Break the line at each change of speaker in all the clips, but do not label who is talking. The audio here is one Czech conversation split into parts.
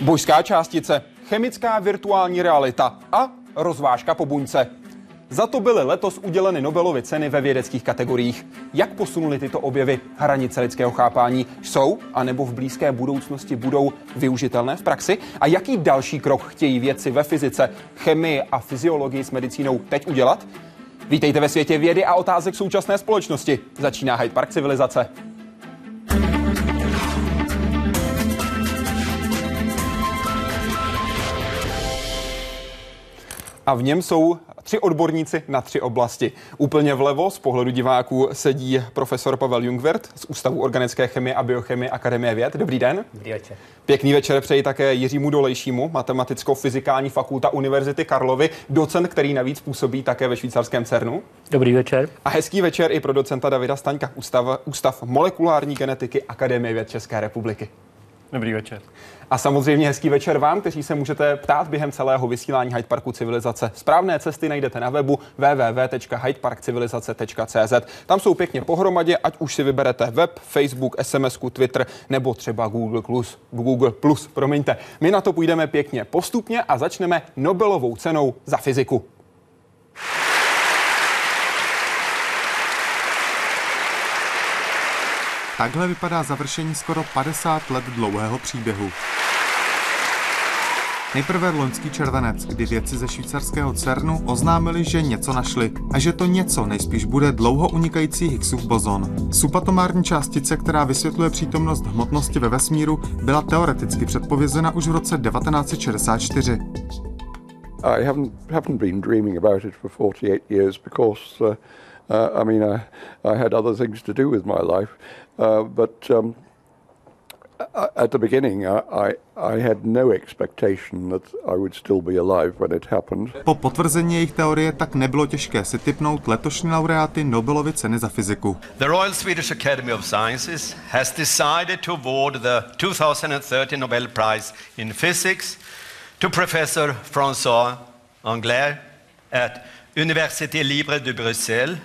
Božská částice, chemická virtuální realita a rozvážka po buňce. Za to byly letos uděleny Nobelovy ceny ve vědeckých kategoriích. Jak posunuli tyto objevy hranice lidského chápání? Jsou, anebo v blízké budoucnosti budou využitelné v praxi? A jaký další krok chtějí vědci ve fyzice, chemii a fyziologii s medicínou teď udělat? Vítejte ve světě vědy a otázek současné společnosti. Začíná Hyde Park civilizace. A v něm jsou tři odborníci na tři oblasti. Úplně vlevo z pohledu diváků sedí profesor Pavel Jungwirth z Ústavu organické chemie a biochemie Akademie věd. Dobrý den.
Dobrý večer.
Pěkný večer přeji také Jiřímu Dolejšímu, matematicko-fyzikální fakulta Univerzity Karlovy, docent, který navíc působí také ve švýcarském CERNu.
Dobrý večer.
A hezký večer i pro docenta Davida Staňka, Ústav, Ústav molekulární genetiky Akademie věd České republiky.
Dobrý večer.
A samozřejmě hezký večer vám, kteří se můžete ptát během celého vysílání Hyde Parku Civilizace. Správné cesty najdete na webu www.hydeparkcivilizace.cz. Tam jsou pěkně pohromadě, ať už si vyberete web, Facebook, SMS, Twitter nebo třeba Google Plus. Google Plus, promiňte. My na to půjdeme pěkně postupně a začneme Nobelovou cenou za fyziku.
Takhle vypadá završení skoro 50 let dlouhého příběhu. Nejprve loňský červenec, kdy vědci ze švýcarského CERNu oznámili, že něco našli a že to něco nejspíš bude dlouho unikající Higgsův bozon. Subatomární částice, která vysvětluje přítomnost hmotnosti ve vesmíru, byla teoreticky předpovězena už v roce 1964. I haven't, haven't been dreaming about it for 48 years because uh, uh, I mean I, I had other things to do with my life. Uh, but um, at the beginning, I, I had no expectation that I would still be alive when it happened. Po potvrzení jejich teorie tak nebylo těžké si typnout letošní laureáty Nobelovy ceny za fyziku.
The Royal Swedish Academy of Sciences has decided to award the 2013 Nobel Prize in Physics to Professor François Anglais at Université Libre de Bruxelles,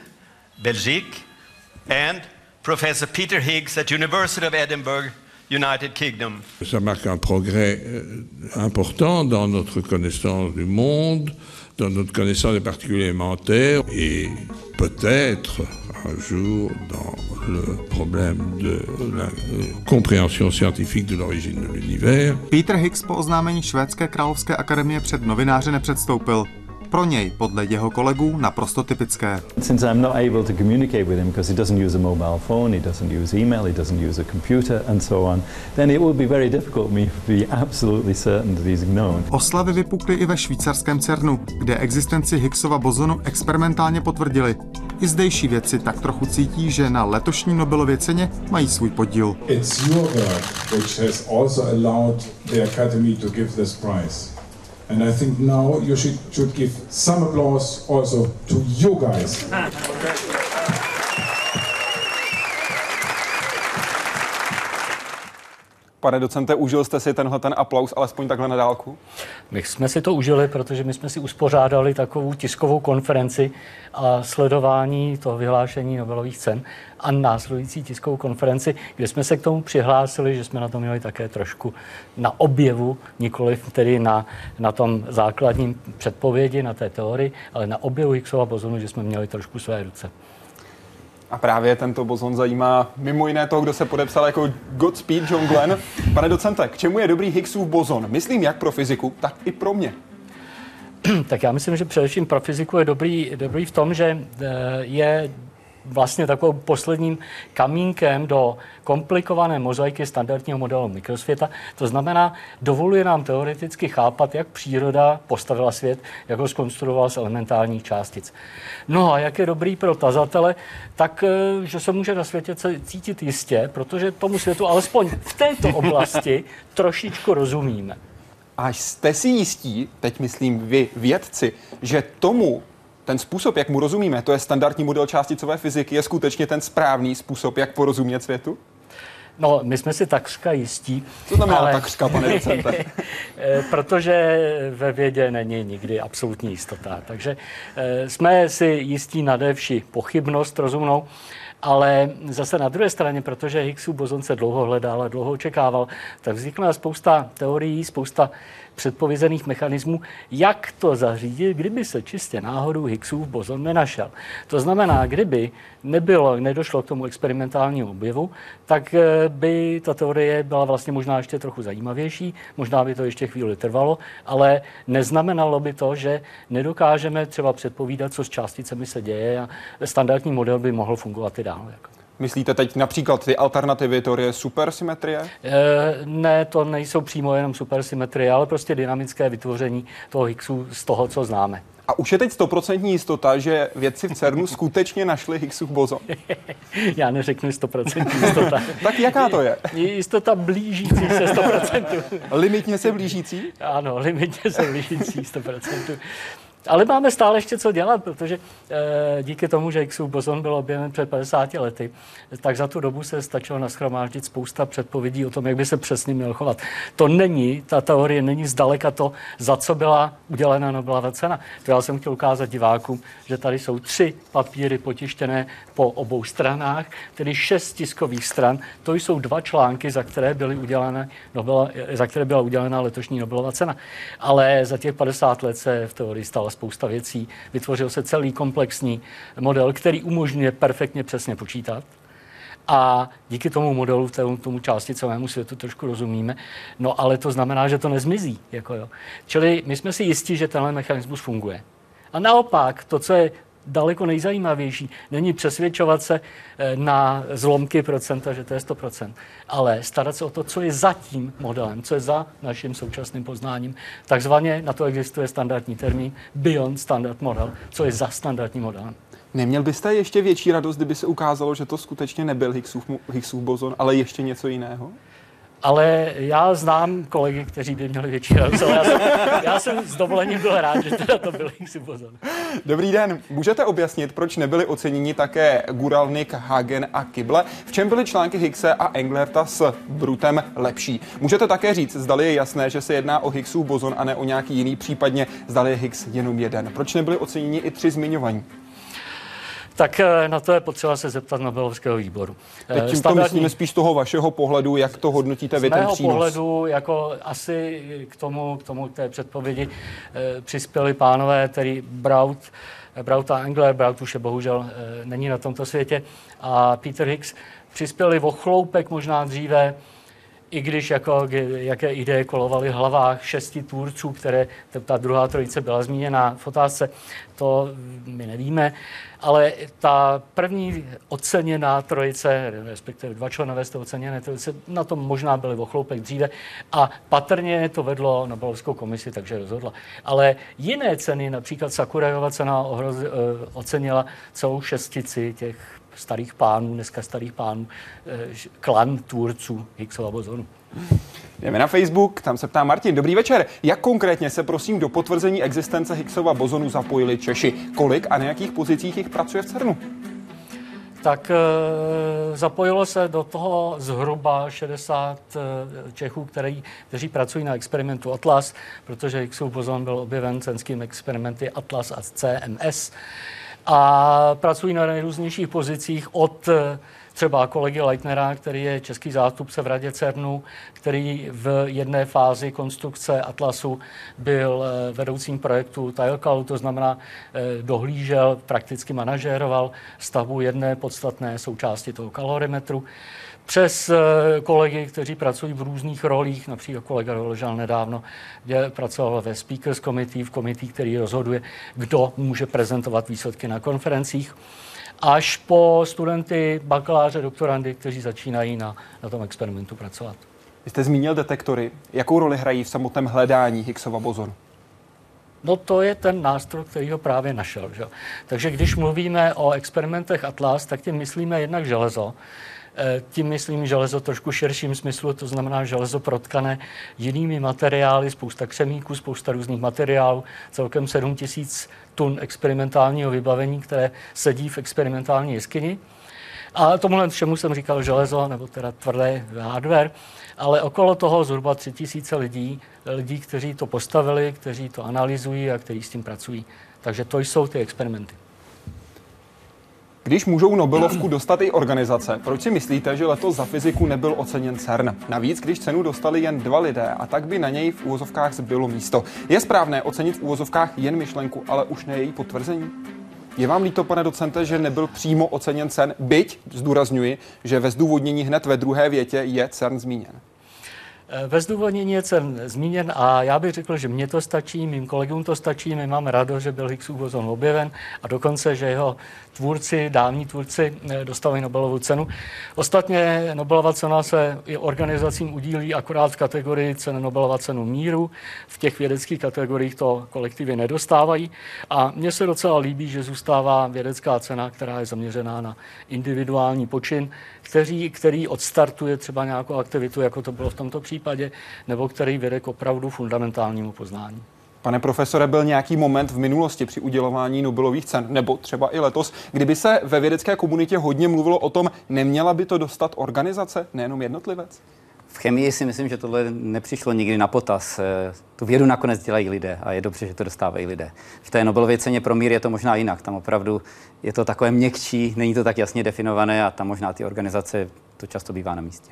Belgique, and Professor Peter Higgs at University of Edinburgh, United Kingdom.
Ça marque un progrès euh, important dans notre connaissance du monde, dans notre connaissance des particules élémentaires et peut-être un jour dans le problème de la euh, compréhension scientifique de l'origine de l'univers.
Peter Higgs po oznámení Švédské královské akademie před novináře nepředstoupil. Pro něj podle jeho kolegů naprosto typické.
Since I'm not able to communicate with him because he doesn't use a mobile phone, he doesn't use email, he doesn't use a computer and so on, then it would be very difficult me to be absolutely certain that he's known.
Oslavy vypukly i ve švýcarském CERNu, kde existenci Higgsova bozonu experimentálně potvrdili. I zdejší vědci tak trochu cítí, že na letošní Nobelově ceně mají svůj podíl. It's your work which has also allowed the Academy to give this prize. And I think now you should, should give some applause also to you guys.
Pane docente, užil jste si tenhle ten aplaus alespoň takhle na dálku?
My jsme si to užili, protože my jsme si uspořádali takovou tiskovou konferenci a sledování toho vyhlášení Nobelových cen a následující tiskovou konferenci, kde jsme se k tomu přihlásili, že jsme na to měli také trošku na objevu, nikoli tedy na, na tom základním předpovědi, na té teorii, ale na objevu Higgsova bozonu, že jsme měli trošku své ruce.
A právě tento bozon zajímá mimo jiné toho, kdo se podepsal jako Godspeed John Glenn. Pane docente, k čemu je dobrý Higgsův bozon? Myslím jak pro fyziku, tak i pro mě.
Tak já myslím, že především pro fyziku je dobrý, dobrý v tom, že eh, je vlastně takovým posledním kamínkem do komplikované mozaiky standardního modelu mikrosvěta. To znamená, dovoluje nám teoreticky chápat, jak příroda postavila svět, jak ho skonstruovala z elementárních částic. No a jak je dobrý pro tazatele, tak eh, že se může na světě cítit jistě, protože tomu světu alespoň v této oblasti trošičku rozumíme.
A jste si jistí, teď myslím vy vědci, že tomu ten způsob, jak mu rozumíme, to je standardní model částicové fyziky, je skutečně ten správný způsob, jak porozumět světu?
No, my jsme si takřka jistí.
Co znamená ale... takřka, pane docente?
Eh, protože ve vědě není nikdy absolutní jistota. Takže eh, jsme si jistí nade vši pochybnost rozumnou, ale zase na druhé straně, protože Higgsův bozon se dlouho hledal a dlouho očekával, tak vznikla spousta teorií, spousta předpovězených mechanismů, jak to zařídit, kdyby se čistě náhodou Higgsův bozon nenašel. To znamená, kdyby nebylo, nedošlo k tomu experimentálnímu objevu, tak eh, by ta teorie byla vlastně možná ještě trochu zajímavější, možná by to ještě chvíli trvalo, ale neznamenalo by to, že nedokážeme třeba předpovídat, co s částicemi se děje a standardní model by mohl fungovat i dál. Jako.
Myslíte teď například ty alternativy teorie supersymetrie? E,
ne, to nejsou přímo jenom supersymetrie, ale prostě dynamické vytvoření toho Higgsu z toho, co známe.
A už je teď stoprocentní jistota, že vědci v CERNu skutečně našli Higgsův bozon?
Já neřeknu stoprocentní jistota.
tak jaká to je?
Jistota blížící se 100%.
limitně se blížící?
Ano, limitně se blížící 100%. Ale máme stále ještě co dělat, protože e, díky tomu, že Xův bozon byl objeven před 50 lety, tak za tu dobu se stačilo naschromáždit spousta předpovědí o tom, jak by se přesně měl chovat. To není, ta teorie není zdaleka to, za co byla udělena Nobelova cena. To já jsem chtěl ukázat divákům, že tady jsou tři papíry potištěné po obou stranách, tedy šest tiskových stran. To jsou dva články, za které, byly udělané Nobela, za které byla udělena letošní Nobelova cena. Ale za těch 50 let se v teorii stalo spousta věcí. Vytvořil se celý komplexní model, který umožňuje perfektně přesně počítat. A díky tomu modelu, tomu, tomu částicovému světu trošku rozumíme. No ale to znamená, že to nezmizí. Jako jo. Čili my jsme si jistí, že tenhle mechanismus funguje. A naopak, to, co je daleko nejzajímavější. Není přesvědčovat se eh, na zlomky procenta, že to je 100%, ale starat se o to, co je za tím modelem, co je za naším současným poznáním. Takzvaně na to existuje standardní termín Beyond Standard Model, co je za standardním modelem.
Neměl byste ještě větší radost, kdyby se ukázalo, že to skutečně nebyl Higgsův, Higgsův bozon, ale ještě něco jiného?
Ale já znám kolegy, kteří by měli větší radost, já jsem, já jsem s dovolením byl rád, že teda to byl bozon.
Dobrý den, můžete objasnit, proč nebyli oceněni také Guralnik, Hagen a Kible? V čem byly články Higgse a Englerta s Brutem lepší? Můžete také říct, zdali je jasné, že se jedná o Higgsův bozon a ne o nějaký jiný, případně zdali je Higgs jenom jeden. Proč nebyli oceněni i tři zmiňovaní?
Tak eh, na to je potřeba se zeptat Nobelovského výboru.
Teď tím Standardní... to myslíme spíš z toho vašeho pohledu, jak to hodnotíte vy ten přínos?
Z mého pohledu, jako asi k tomu, k tomu té předpovědi eh, přispěli pánové, tedy Braut, Braut a Engler, Braut už je bohužel eh, není na tomto světě, a Peter Higgs přispěli o chloupek možná dříve, i když jako, jaké ideje kolovaly v hlavách šesti tvůrců, které ta druhá trojice byla zmíněna v otázce, to my nevíme, ale ta první oceněná trojice, respektive dva členové z té oceněné trojice, na tom možná byli v ochloupek dříve a patrně to vedlo Nobelovskou komisi, takže rozhodla. Ale jiné ceny, například Sakurajova cena ohroz, eh, ocenila celou šestici těch starých pánů, dneska starých pánů, eh, klan tvůrců Higgsova bozonu.
Jdeme na Facebook, tam se ptá Martin. Dobrý večer. Jak konkrétně se prosím do potvrzení existence Higgsova bozonu zapojili Češi? Kolik a na jakých pozicích jich pracuje v CERNu?
tak e, zapojilo se do toho zhruba 60 e, eh, Čechů, který, kteří pracují na experimentu Atlas, protože Higgsův bozon byl objeven cenským experimenty Atlas a CMS a pracují na nejrůznějších pozicích od eh, třeba kolegy Leitnera, který je český zástupce v Radě CERNu, který v jedné fázi konstrukce Atlasu byl eh, vedoucím projektu Tilecalu, to znamená eh, dohlížel, prakticky manažéroval stavbu jedné podstatné součásti toho kalorimetru. Přes eh, kolegy, kteří pracují v různých rolích, například kolega doležel nedávno, kde pracoval ve Speakers Committee, v komití, který rozhoduje, kdo může prezentovat výsledky na konferencích, až po studenty, bakaláře, doktorandy, kteří začínají na, na tom experimentu pracovat.
Vy jste zmínil detektory. Jakou roli hrají v samotném hledání Higgsova bozonu?
No to je ten nástroj, který ho právě našel. Že? Takže když mluvíme o experimentech Atlas, tak tím myslíme jednak železo, Eh, tím myslím železo trošku širším smyslu, to znamená železo protkané jinými materiály, spousta křemíků, spousta různých materiálů, celkem 7 tisíc tun experimentálního vybavení, které sedí v experimentální jeskyni. A tomuhle všemu jsem říkal železo, nebo teda tvrdé hardware, ale okolo toho zhruba tři tisíce lidí, lidí, kteří to postavili, kteří to analyzují a kteří s tím pracují. Takže to jsou ty experimenty.
Když můžou Nobelovku dostat i organizace, proč si myslíte, že letos za fyziku nebyl oceněn CERN? Navíc, když cenu dostali jen dva lidé a tak by na něj v úvozovkách zbylo místo. Je správné ocenit v úvozovkách jen myšlenku, ale už ne její potvrzení? Je vám líto, pane docente, že nebyl přímo oceněn CERN, byť zdůrazňuji, že ve zdůvodnění hned ve druhé větě je CERN zmíněn?
Ve zdůvodnění je cen zmíněn a já bych řekl, že mně to stačí, mým kolegům to stačí, my máme radost, že byl Higgsův bozon objeven a dokonce, že jeho tvůrci, dávní tvůrci eh, dostali Nobelovu cenu. Ostatně Nobelova cena se i organizacím udílí akorát v kategorii cen Nobelova cenu míru. V těch vědeckých kategoriích to kolektivy nedostávají a mně se docela líbí, že zůstává vědecká cena, která je zaměřená na individuální počin, který, který odstartuje třeba nějakou aktivitu, jako to bylo v tomto případě, nebo který vede k opravdu fundamentálnímu poznání.
Pane profesore, byl nějaký moment v minulosti při udělování Nobelových cen, nebo třeba i letos, kdyby se ve vědecké komunitě hodně mluvilo o tom, neměla by to dostat organizace, nejenom jednotlivec?
V chemii si myslím, že tohle nepřišlo nikdy na potaz. Eh, tu vědu nakonec dělají lidé a je dobře, že to dostávají lidé. V té Nobelově ceně pro mír je to možná jinak. Tam opravdu je to takové měkčí, není to tak jasně definované a tam možná ty organizace to často bývá na místě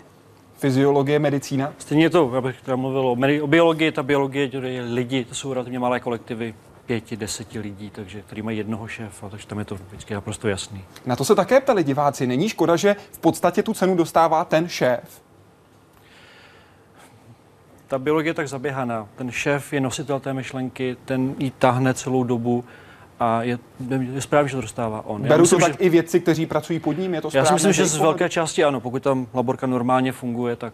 fyziologie, medicína?
Stejně to, abych teda mluvil o, o biologii, ta biologie, je lidi, to jsou relativně malé kolektivy, pěti, deseti lidí, takže který mají jednoho šéfa, takže tam je to vždycky naprosto jasný.
Na to se také ptali diváci. Není škoda, že v podstatě tu cenu dostává ten šéf?
Ta biologie je tak zaběhaná. Ten šéf je nositel té myšlenky, ten ji tahne celou dobu a je, je správně, že to dostává on.
Beru myslím, to tak že, i vědci, kteří pracují pod ním, je to správně?
Já si myslím, že z velké části ano. Pokud tam laborka normálně funguje, tak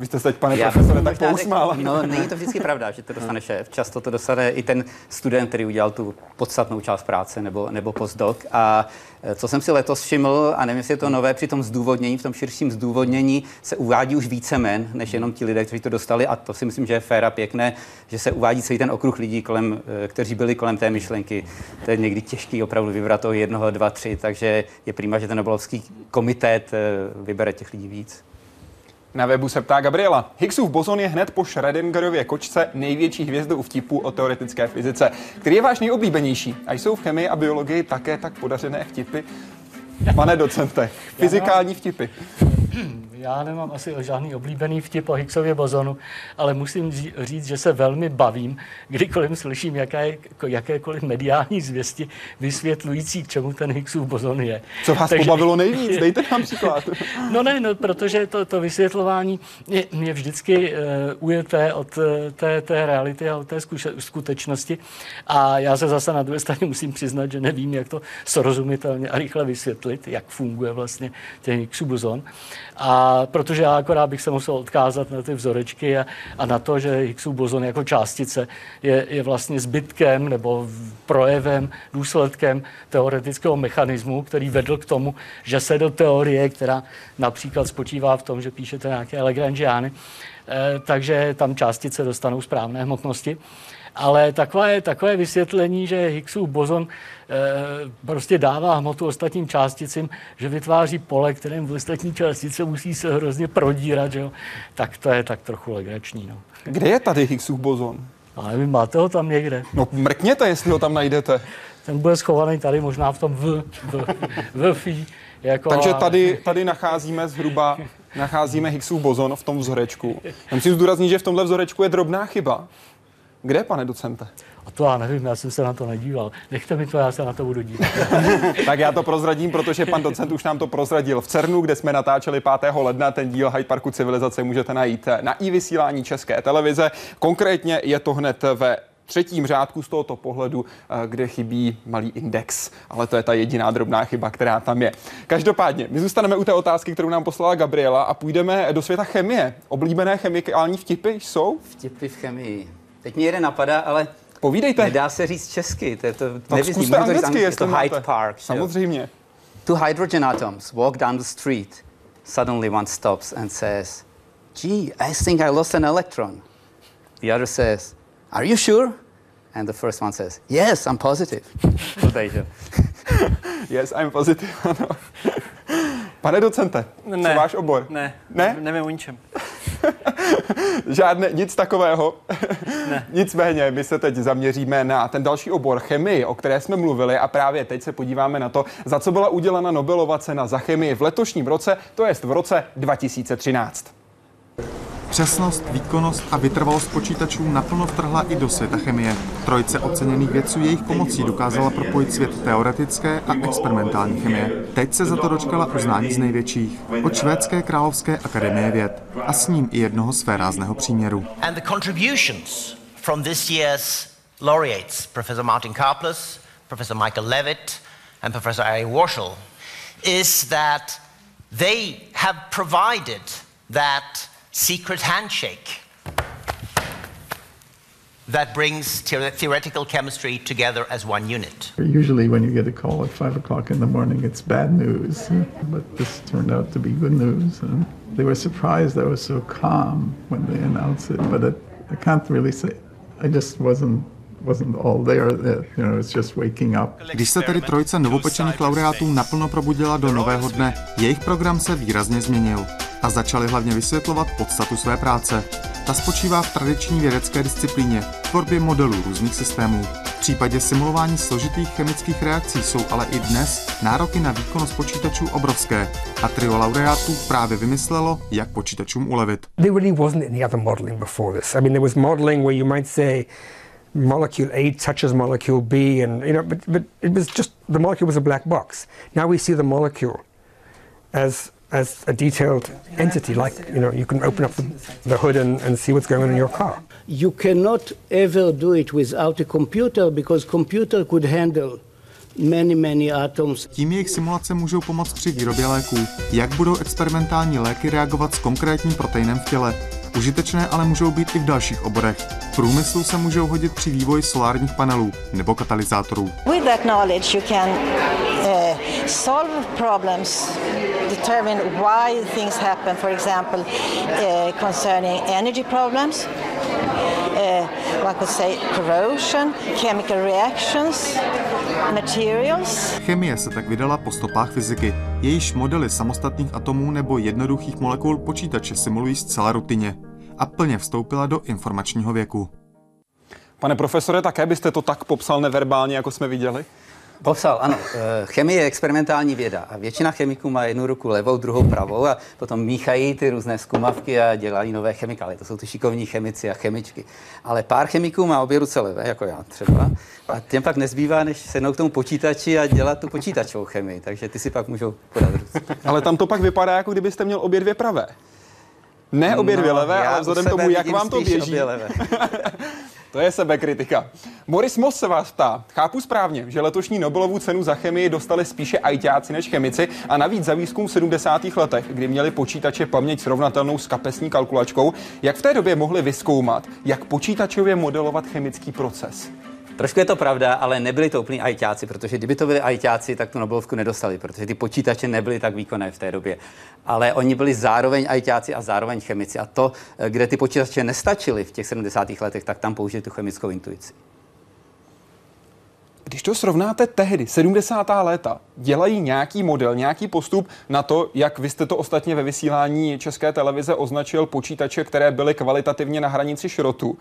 vy jste se teď, pane Já profesore, tak pousmál.
No, není to vždycky pravda, že to dostane šéf. Často to dostane i ten student, který udělal tu podstatnou část práce nebo, nebo postdoc. A e, co jsem si letos všiml, a nevím, jestli je to nové, při tom zdůvodnění, v tom širším zdůvodnění se uvádí už více men, než jenom ti lidé, kteří to dostali. A to si myslím, že je fér a pěkné, že se uvádí celý ten okruh lidí, kolem, e, kteří byli kolem té myšlenky. To je někdy těžký opravdu vybrat toho jednoho, dva, tři, takže je prýma, že ten Nobelovský komitét e, vybere těch lidí víc.
Na webu se ptá Gabriela. Higgsův bozon je hned po Schrödingerově kočce největší hvězdou vtipu o teoretické fyzice. Který je váš nejoblíbenější? A jsou v chemii a biologii také tak podařené vtipy? Pane docente, fyzikální vtipy.
Já nemám asi žádný oblíbený vtip o Higgsově bozonu, ale musím říct, že se velmi bavím, kdykoliv slyším jaké, jakékoliv mediální zvěsti vysvětlující, k čemu ten Higgsův bozon je.
Co vás Takže... pobavilo nejvíc? Dejte nám příklad.
no ne, no, protože to, to vysvětlování je, je vždycky uh, ujeté od uh, té, té reality a od té zkuše, skutečnosti. A já se zase na druhé straně musím přiznat, že nevím, jak to srozumitelně a rychle vysvětlit, jak funguje vlastně ten Higgsův bozon. A protože já akorát bych se musel odkázat na ty vzorečky a, a na to, že Higgsův bozon jako částice je, je vlastně zbytkem nebo projevem, důsledkem teoretického mechanismu, který vedl k tomu, že se do teorie, která například spočívá v tom, že píšete nějaké Lagrangiány, eh, takže tam částice dostanou správné hmotnosti. Ale takové, takové vysvětlení, že Higgsův bozon e, prostě dává hmotu ostatním částicím, že vytváří pole, kterým v ostatní částice musí se hrozně prodírat, že jo? tak to je tak trochu legrační. No.
Kde je tady Higgsův bozon?
Ale vy máte ho tam někde.
No mrkněte, jestli ho tam najdete.
Ten bude schovaný tady možná v tom v, v, v, v
jako Takže tady, tady nacházíme zhruba nacházíme Higgsův bozon v tom vzorečku. Já musím zdůraznit, že v tomhle vzorečku je drobná chyba. Kde, pane docente?
A to já nevím, já jsem se na to nedíval. Nechte mi to, já se na to budu dívat.
tak já to prozradím, protože pan docent už nám to prozradil v CERNu, kde jsme natáčeli 5. ledna. Ten díl Hyde Parku civilizace můžete najít na i vysílání České televize. Konkrétně je to hned ve třetím řádku z tohoto pohledu, eh, kde chybí malý index, ale to je ta jediná drobná chyba, která tam je. Každopádně, my zůstaneme u té otázky, kterou nám poslala Gabriela a půjdeme do světa chemie. Oblíbené chemikální vtipy jsou?
Vtipy v chemii. Teď mě jeden napadá, ale
Povídejte.
Nedá se říct česky, to je to,
nevyzní, zkuste anglicky,
je to Hyde Park.
Samozřejmě.
Two hydrogen atoms walk down the street. Suddenly one stops and says, gee, I think I lost an electron. The other says, are you sure? And the first one says, yes, I'm positive.
yes, I'm positive. Pane docente,
Ne.
co váš obor?
Ne,
Ne?
nevím o ničem.
Žádné, nic takového.
Ne.
Nicméně, my se teď zaměříme na ten další obor chemii, o které jsme mluvili a právě teď se podíváme na to, za co byla udělena Nobelova cena za chemii v letošním roce, to jest v roce 2013.
Přesnost, výkonnost a vytrvalost počítačů naplno vtrhla i do světa chemie. Trojce oceněných vědců jejich pomocí dokázala propojit svět teoretické a experimentální chemie. Teď se za to dočkala uznání z největších, od Švédské královské akademie věd a s ním i jednoho příměru.
Warshall, is that they have provided that secret handshake that brings theoretical chemistry together as one unit.
Usually, when you get a call at five o'clock in the morning, it's bad news, but this turned out to be good news. And they were surprised I was so calm when they announced it, but it, I can't really say. I just wasn't wasn't all there. That, you know, it's just waking up.
Když se tedy trojce novopečených laureátů naplno probudila do nového dne, jejich program se výrazně změnil a začali hlavně vysvětlovat podstatu své práce. Ta spočívá v tradiční vědecké disciplíně, tvorbě modelů různých systémů. V případě simulování složitých chemických reakcí jsou ale i dnes nároky na výkonnost počítačů obrovské a trio laureátů právě vymyslelo, jak počítačům ulevit.
There really wasn't any other modeling before this. I mean, there was modeling where you might say molecule A touches molecule B, and you know, but, but it was just the molecule was a black box. Now we see the molecule as as a detailed entity, like you know, you can open up the, the hood and, and see what's going on in your car.
you cannot ever do it without a computer because computer could handle many many atoms
Tím jejich simulace můžou pomoct při výrobě léků. Jak budou experimentální léky reagovat s konkrétním proteinem v těle? Užitečné ale můžou být i v dalších oborech. V průmyslu se můžou hodit při vývoji solárních panelů nebo katalyzátorů.
With that knowledge, you can uh, solve problems, determine why things happen, for example, uh, concerning energy problems, uh, one could say corrosion, chemical reactions, materials.
Chemie se tak vydala po stopách fyziky. Jejíž modely samostatných atomů nebo jednoduchých molekul počítače simulují zcela rutině a plně vstoupila do informačního věku.
Pane profesore, také byste to tak popsal neverbálně, jako jsme viděli?
Popsal, ano. Eh, Chemie je experimentální věda a většina chemiků má jednu ruku levou, druhou pravou a potom míchají ty různé zkumavky a dělají nové chemikálie. To jsou ty šikovní chemici a chemičky. Ale pár chemiků má obě ruce levé, jako já třeba. A těm pak nezbývá, než sednout k tomu počítači a dělat tu počítačovou chemii. Takže ty si pak můžou podat ruce.
Ale tam to pak vypadá, jako kdybyste měl obě dvě pravé. Ne obě dvě
No,
levé, ale vzhledem tomu, jak vám to běží. To je sebekritika. Boris Moss se vás ptá. Chápu správně, že letošní Nobelovu cenu za chemii dostali spíše ajťáci než chemici a navíc za výzkum v 70. letech, kdy měli počítače paměť srovnatelnou s kapesní kalkulačkou, jak v té době mohli vyskoumat, jak počítačově modelovat chemický proces.
Trošku je to pravda, ale nebyli to úplní ajťáci, protože kdyby to byli ajťáci, tak tu Nobelovku nedostali, protože ty počítače nebyly tak výkonné v té době. Ale oni byli zároveň ajťáci a zároveň chemici. A to, eh, kde ty počítače nestačily v těch 70. letech, tak tam použili tu chemickou intuici.
Když to srovnáte tehdy, 70. léta, dělají nějaký model, nějaký postup na to, jak vy jste to ostatně ve vysílání České televize označil počítače, které byly kvalitativně na hranici šrotu,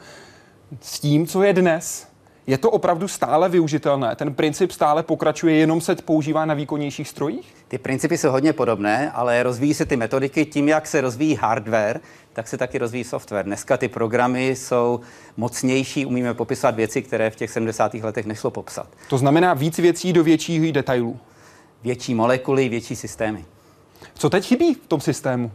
s tím, co je dnes. Je to opravdu stále využitelné? Ten princip stále pokračuje, jenom se používá na výkonnějších strojích?
Ty principy jsou hodně podobné, ale rozvíjí se ty metodiky tím, jak se rozvíjí hardware, tak se taky rozvíjí software. Dneska ty programy jsou mocnější, umíme popisovat věci, které v těch 70. letech nešlo popsat.
To znamená víc věcí do větších detailů.
Větší molekuly, větší systémy.
Co teď chybí v tom systému?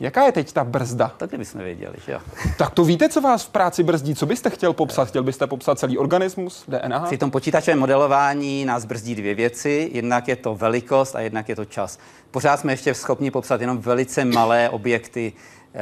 Jaká je teď ta brzda?
To bychom věděli, že jo.
Tak to víte, co vás v práci brzdí? Co byste chtěl popsat? Chtěl byste popsat celý organismus, DNA?
Při tom počítačovém modelování nás brzdí dvě věci. Jednak je to velikost a jednak je to čas. Pořád jsme ještě schopni popsat jenom velice malé objekty, eh,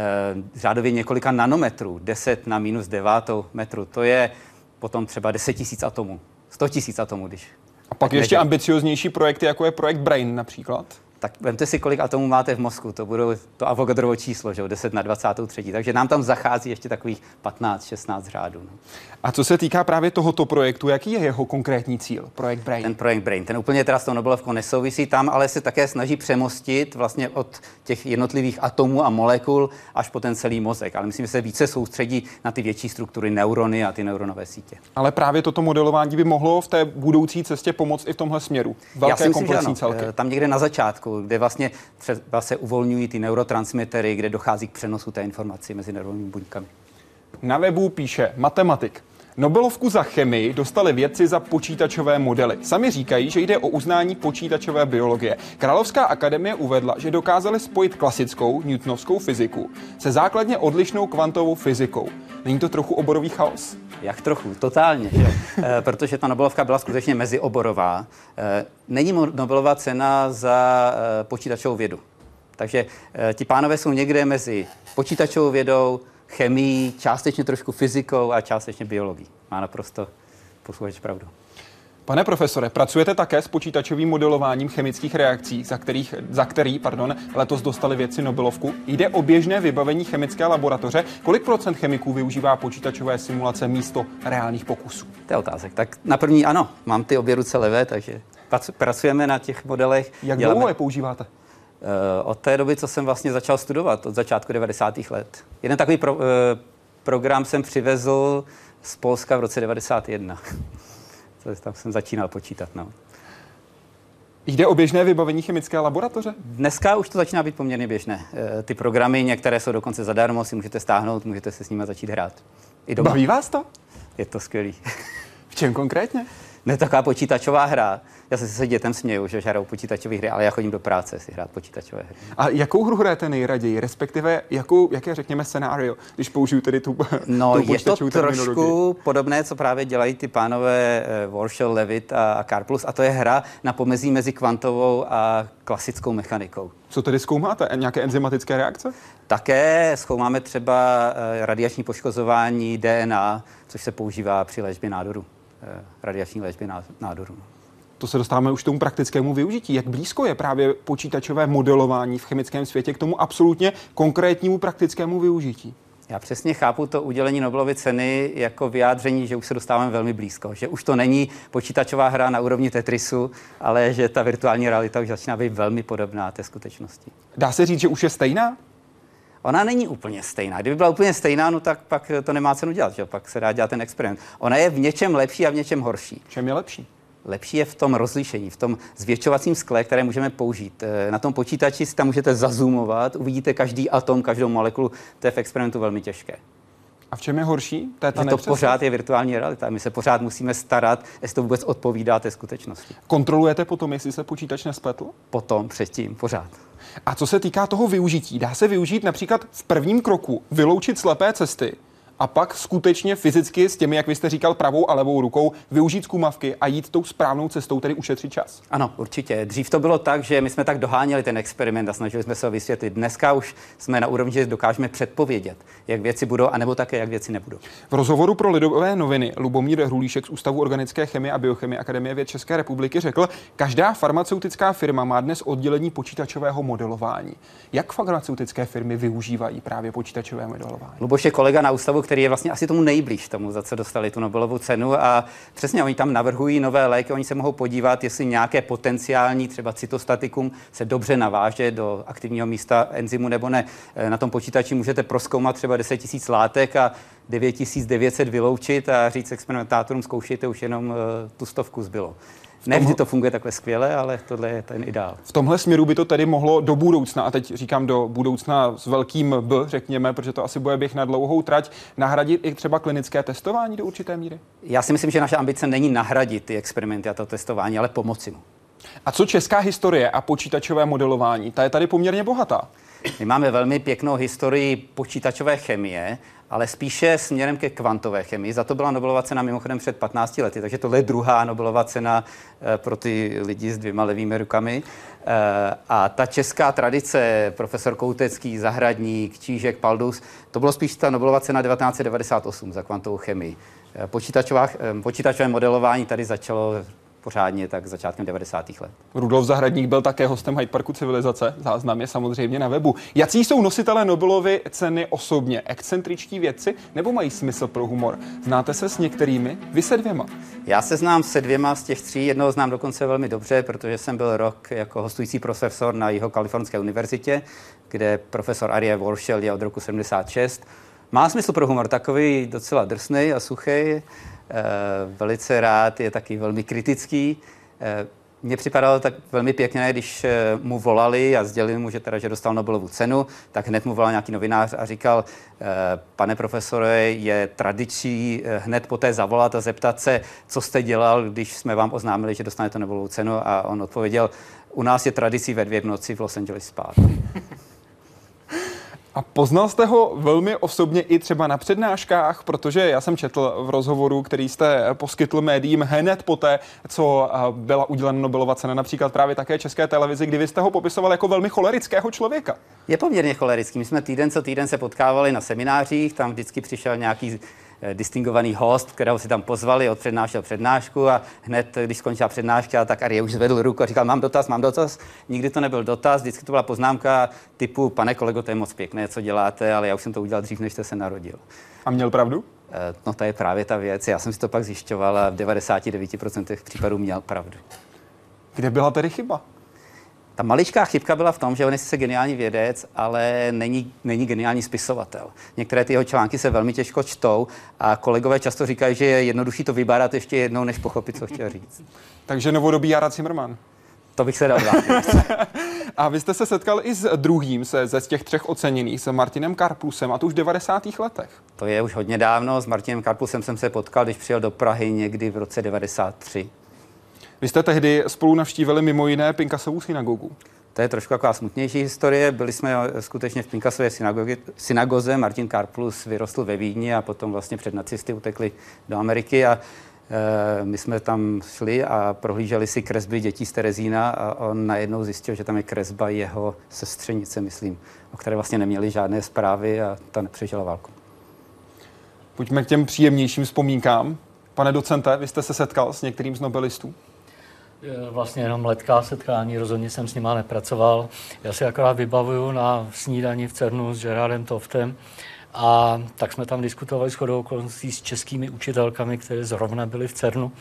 řádově několika nanometrů, 10 na minus devátou metru. To je potom třeba 10 tisíc atomů, 100 tisíc atomů, když
A pak
tak
ještě ambicioznější projekty, jako je projekt Brain například.
Tak vemte si, kolik atomů máte v mozku, to budou to Avogadrovo číslo, že jo, 10 na 23. Takže nám tam zachází ještě takových 15-16 řádů. No.
A co se týká právě tohoto projektu, jaký je jeho konkrétní cíl, projekt Brain?
Ten projekt Brain, ten úplně teda s tou Nobelovkou nesouvisí tam, ale se také snaží přemostit vlastně od těch jednotlivých atomů a molekul až po ten celý mozek. Ale myslím, že se více soustředí na ty větší struktury, neurony a ty neuronové sítě.
Ale právě toto modelování by mohlo v té budoucí cestě pomoct i v tomhle směru. Velké
Já si myslím,
komplexní
že ano.
celky.
Eh, Tam někde na začátku, kde vlastně třeba se uvolňují ty neurotransmitery, kde dochází k přenosu té informací mezi nervovými buňkami.
Na webu píše matematik. Nobelovku za chemii dostali vědci za počítačové modely. Sami říkají, že jde o uznání počítačové biologie. Královská akademie uvedla, že dokázali spojit klasickou newtonovskou fyziku se základně odlišnou kvantovou fyzikou. Není to trochu oborový chaos?
Jak trochu, totálně, že? E, protože ta Nobelovka byla skutečně mezioborová. E, není Nobelová cena za e, počítačovou vědu. Takže e, ti pánové jsou někde mezi počítačovou vědou, chemií, částečně trošku fyzikou a částečně biologií. Má naprosto posluchač pravdu.
Pane profesore, pracujete také s počítačovým modelováním chemických reakcí, za, kterých, za který pardon, letos dostali vědci Nobelovku. Jde o běžné vybavení chemické laboratoře. Kolik procent chemiků využívá počítačové simulace místo reálných pokusů?
To je otázek. Tak na první ano, mám ty obě ruce levé, takže pracu- pracujeme na těch modelech.
Jak
děláme-
dlouho je používáte?
Eh, Od té doby, co jsem vlastně začal studovat, od začátku 90. let. Jeden takový pro, eh, program jsem přivezl z Polska v roce 91. To Tam jsem začínal počítat. No.
Jde o běžné vybavení chemické laboratoře?
Dneska už to začíná být poměrně běžné. Eh, Ty programy, některé jsou dokonce zadarmo, si můžete stáhnout, můžete se s nimi začít hrát. I doma.
Baví vás to?
Je to skvělý.
V čem konkrétně?
Ne taková počítačová hra. Já se se dětem směju, že hrajou počítačové hry, ale já chodím do práce si hrát počítačové hry.
A jakou hru hrajete nejraději, respektive jakou, jaké řekněme scénario, když použiju tedy tu,
No,
tu
je to trošku podobné, co právě dělají ty pánové eh, Warshall, Levitt a, a Karplus, a to je hra na pomezí mezi kvantovou a klasickou mechanikou.
Co tedy zkoumáte? Nějaké enzymatické reakce?
Také zkoumáme třeba eh, radiační poškozování DNA, což se používá při léčbě nádoru, radiační léčbě ná- nádoru.
To se dostáváme už k tomu praktickému využití. Jak blízko je právě počítačové modelování v chemickém světě k tomu absolutně konkrétnímu praktickému využití?
Já přesně chápu to udělení Nobelovy ceny jako vyjádření, že už se dostáváme velmi blízko, že už to není počítačová hra na úrovni Tetrisu, ale že ta virtuální realita už začíná být velmi podobná té skutečnosti.
Dá se říct, že už je stejná?
Ona není úplně stejná. Kdyby byla úplně stejná, no tak pak to nemá cenu dělat, že? pak se dá dělat ten experiment. Ona je v něčem lepší a v něčem horší.
V čem je lepší?
Lepší je v tom rozlišení, v tom zvětšovacím skle, které můžeme použít. Eh, Na tom počítači si tam můžete zazumovat, uvidíte každý atom, každou molekulu. To je v experimentu velmi těžké.
A v čem je horší? To je ta
Že to
nepřesnost.
pořád je virtuální realita. My se pořád musíme starat, jestli to vůbec odpovídá té skutečnosti.
Kontrolujete potom, jestli se počítač nespletl?
Potom, předtím, pořád.
A co se týká toho využití, dá se využít například v prvním kroku vyloučit slepé cesty a pak skutečně fyzicky s těmi, jak vy jste říkal, pravou a levou rukou využít zkumavky a jít tou správnou cestou, tedy ušetřit čas.
Ano, určitě. Dřív to bylo tak, že my jsme tak doháněli ten experiment a snažili jsme se ho vysvětlit. Dneska už jsme na úrovni, že dokážeme předpovědět, jak věci budou, anebo také, jak věci nebudou.
V rozhovoru pro Lidové noviny Lubomír Hrulíšek z Ústavu organické chemie a biochemie Akademie věd České republiky řekl, každá farmaceutická firma má dnes oddělení počítačového modelování. Jak farmaceutické firmy využívají právě počítačové modelování?
Luboš je kolega na ústavu, který je vlastně asi tomu nejblíž tomu, za co dostali tu Nobelovu cenu a přesně oni tam navrhují nové léky, oni se mohou podívat, jestli nějaké potenciální třeba cytostatikum se dobře naváže do aktivního místa enzymu nebo ne. E, Na tom počítači můžete proskoumat třeba 10 000 látek a 9900 vyloučit a říct experimentátorům, zkoušejte už jenom e, tu stovku zbylo. Ne vždy to funguje takhle skvěle, ale tohle je ten ideál.
V tomhle směru by to tedy mohlo do budoucna, a teď říkám do budoucna s velkým B, řekněme, protože to asi bude běh na dlouhou trať, nahradit i třeba klinické testování do určité míry?
Já si myslím, že naše ambice není nahradit ty experimenty a to testování, ale pomoci mu.
A co česká historie a počítačové modelování? Ta je tady poměrně bohatá.
My máme velmi pěknou historii počítačové chemie, ale spíše směrem ke kvantové chemii. Za to byla Nobelova cena mimochodem před 15 lety, takže tohle je druhá Nobelova cena eh, pro ty lidi s dvěma levými rukami. Eh, A ta česká tradice, profesor Koutecký, Zahradník, Čížek, Paldus, to bylo spíš ta Nobelova cena 1998 za kvantovou chemii. Eh, Počítačová, počítačové modelování tady začalo pořádně, tak začátkem 90. let.
Rudolf Zahradník byl také hostem Hyde Parku civilizace. Záznam je samozřejmě na webu. Jaký jsou nositelé Nobelovy ceny osobně? Excentričtí vědci nebo mají smysl pro humor? Znáte se s některými? Vy se dvěma.
Já se znám se dvěma z těch tří. Jednoho znám dokonce velmi dobře, protože jsem byl rok jako hostující profesor na jeho kalifornské univerzitě, kde profesor Arie Warshel je od roku 76. Má smysl pro humor, takový docela drsný a suchý. Velice rád, je taky velmi kritický. Mně připadalo tak velmi pěkné, když mu volali a sdělili mu, že, teda, že dostal Nobelovu cenu, tak hned mu volal nějaký novinář a říkal, pane profesore, je tradiční hned poté zavolat a zeptat se, co jste dělal, když jsme vám oznámili, že dostanete Nobelovu cenu a on odpověděl, u nás je tradicí ve dvě v noci v Los Angeles spát.
A poznal jste ho velmi osobně i třeba na přednáškách, protože já jsem četl v rozhovoru, který jste poskytl médiím hned poté, co byla udělena Nobelova cena, například právě také České televizi, kdy vy jste ho popisoval jako velmi cholerického člověka.
Je poměrně cholerický. My jsme týden co týden se potkávali na seminářích, tam vždycky přišel nějaký distingovaný host, kterého si tam pozvali, odpřednášel přednášku a hned, když skončila přednáška, tak Arie už zvedl ruku a říkal, mám dotaz, mám dotaz. Nikdy to nebyl dotaz, vždycky to byla poznámka typu, pane kolego, to je moc pěkné, co děláte, ale já už jsem to udělal dřív, než jste se narodil.
A měl pravdu?
No to je právě ta věc. Já jsem si to pak zjišťoval a v 99% případů měl pravdu.
Kde byla tedy chyba?
Ta maličká chybka byla v tom, že on je sice geniální vědec, ale není, není geniální spisovatel. Některé ty jeho články se velmi těžko čtou a kolegové často říkají, že je jednodušší to vybárat ještě jednou, než pochopit, co chtěl říct.
Takže novodobý Jara Zimmerman.
To bych se dal
A vy jste se setkal i s druhým se, ze z těch třech oceněných, s Martinem Karplusem, a to už v 90. letech.
To je už hodně dávno. S Martinem Karplusem jsem se potkal, když přijel do Prahy někdy v roce 93.
Vy jste tehdy spolu navštívili mimo jiné Pinkasovu synagogu.
To je trošku taková smutnější historie. Byli jsme skutečně v Pinkasově synagoze. Martin Karplus vyrostl ve Vídni a potom vlastně před nacisty utekli do Ameriky a e, my jsme tam šli a prohlíželi si kresby dětí z Terezína a on najednou zjistil, že tam je kresba jeho sestřenice, myslím, o které vlastně neměli žádné zprávy a ta nepřežila válku.
Pojďme k těm příjemnějším vzpomínkám. Pane docente, vy jste se setkal s některým z nobelistů?
Vlastně jenom letká setkání, rozhodně jsem s nima nepracoval. Já si akorát vybavuju na snídani v CERNu s Gerardem Toftem, a tak jsme tam diskutovali s chodou s českými učitelkami, které zrovna byly v CERNu.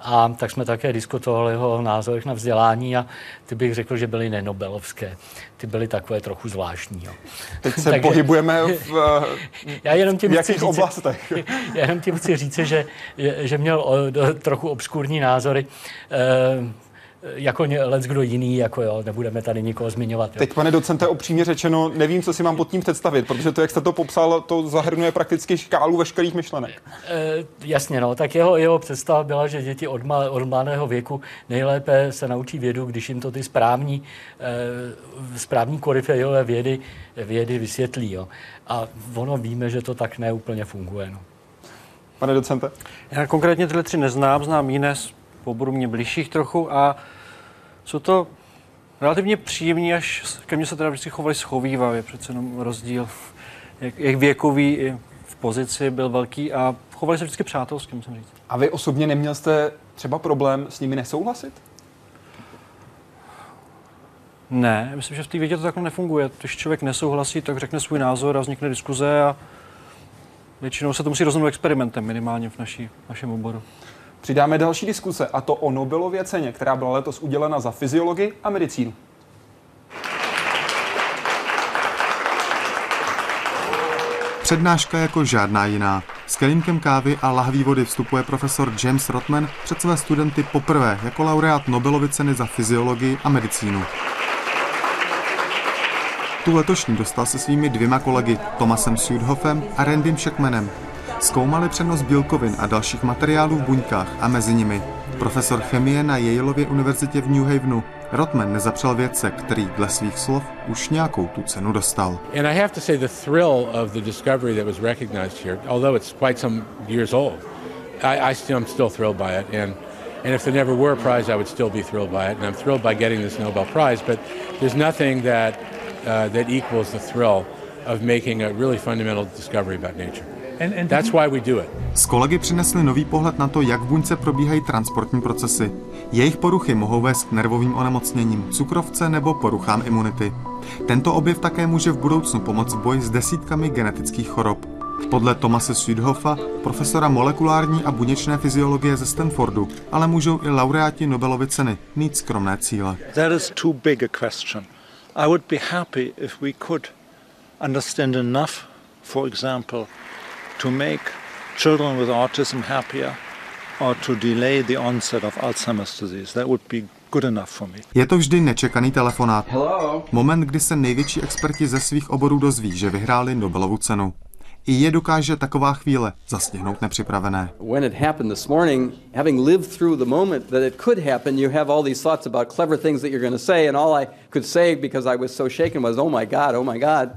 A tak jsme také diskutovali o názorech na vzdělání a ty bych řekl, že byly nenobelovské. Ty byly takové trochu zvláštní. Jo.
Teď se Takže, pohybujeme v,
já jenom tím
v jakých
chci
oblastech?
Já jenom tím chci říct, že, že měl trochu obskurní názory. E, jako let kdo jiný, jako jo, nebudeme tady nikoho zmiňovat. Jo.
Teď, pane docente, opřímně řečeno, nevím, co si mám pod tím představit, protože to, jak jste to popsal, to zahrnuje prakticky škálu veškerých myšlenek.
E, jasně, no, tak jeho, jeho představa byla, že děti od, má, od mladého věku nejlépe se naučí vědu, když jim to ty správní, e, správní koryfejové vědy, vědy vysvětlí. Jo. A ono víme, že to tak neúplně funguje. No.
Pane docente?
Já konkrétně tyhle tři neznám, znám jiné oboru mě blížších trochu a jsou to relativně příjemní, až ke mně se teda vždycky chovali schovývavě, přece jenom rozdíl, jak, jak věkový i v pozici byl velký a chovali se vždycky přátelsky, musím říct.
A vy osobně neměl jste třeba problém s nimi nesouhlasit?
Ne, myslím, že v té vědě to takhle nefunguje. Když člověk nesouhlasí, tak řekne svůj názor a vznikne diskuze a většinou se to musí rozhodnout experimentem, minimálně v naší, našem oboru.
Přidáme další diskuse, a to o Nobelově ceně, která byla letos udělena za fyziologii a medicínu.
Přednáška jako žádná jiná. S kelímkem kávy a lahví vody vstupuje profesor James Rotman před své studenty poprvé jako laureát Nobelovy ceny za fyziologii a medicínu. Tu letošní dostal se svými dvěma kolegy Tomasem Sudhoffem a Randym Shackmanem. Zkoumali přenos bílkovin a dalších materiálů v buňkách a mezi nimi profesor chemie na Yaleově univerzitě v New Havenu Rotman nezapřel vědce, který dle svých slov už nějakou tu cenu dostal.
And I have to say the thrill of the discovery that was recognized here, although it's quite some years old, I, I still, I'm still thrilled by it. And and if there never were a prize, I would still be thrilled by it. And I'm thrilled by getting this Nobel Prize. But there's nothing that uh, that equals the thrill of making a really fundamental discovery about nature.
That's why we do it.
S kolegy přinesli nový pohled na to, jak v buňce probíhají transportní procesy. Jejich poruchy mohou vést k nervovým onemocněním, cukrovce nebo poruchám imunity. Tento objev také může v budoucnu pomoct v boji s desítkami genetických chorob. Podle Tomase Südhoffa, profesora molekulární a buněčné fyziologie ze Stanfordu, ale můžou i laureáti Nobelovy ceny mít skromné cíle.
That is too big a question. I would be happy if we could understand enough, for example, to make children with autism happier or to delay the onset of Alzheimer's disease. That would be good enough for me.
Je to vždy nečekaný telefonát. Hello. Moment, kdy se největší experti ze svých oborů dozví, že vyhráli Nobelovu cenu. I je dokáže taková chvíle zastihnout nepřipravené.
When it happened this morning, having lived through the moment that it could happen, you have all these thoughts about clever things that you're going to say, and all I could say because I was so shaken was, "Oh my God, oh my God,"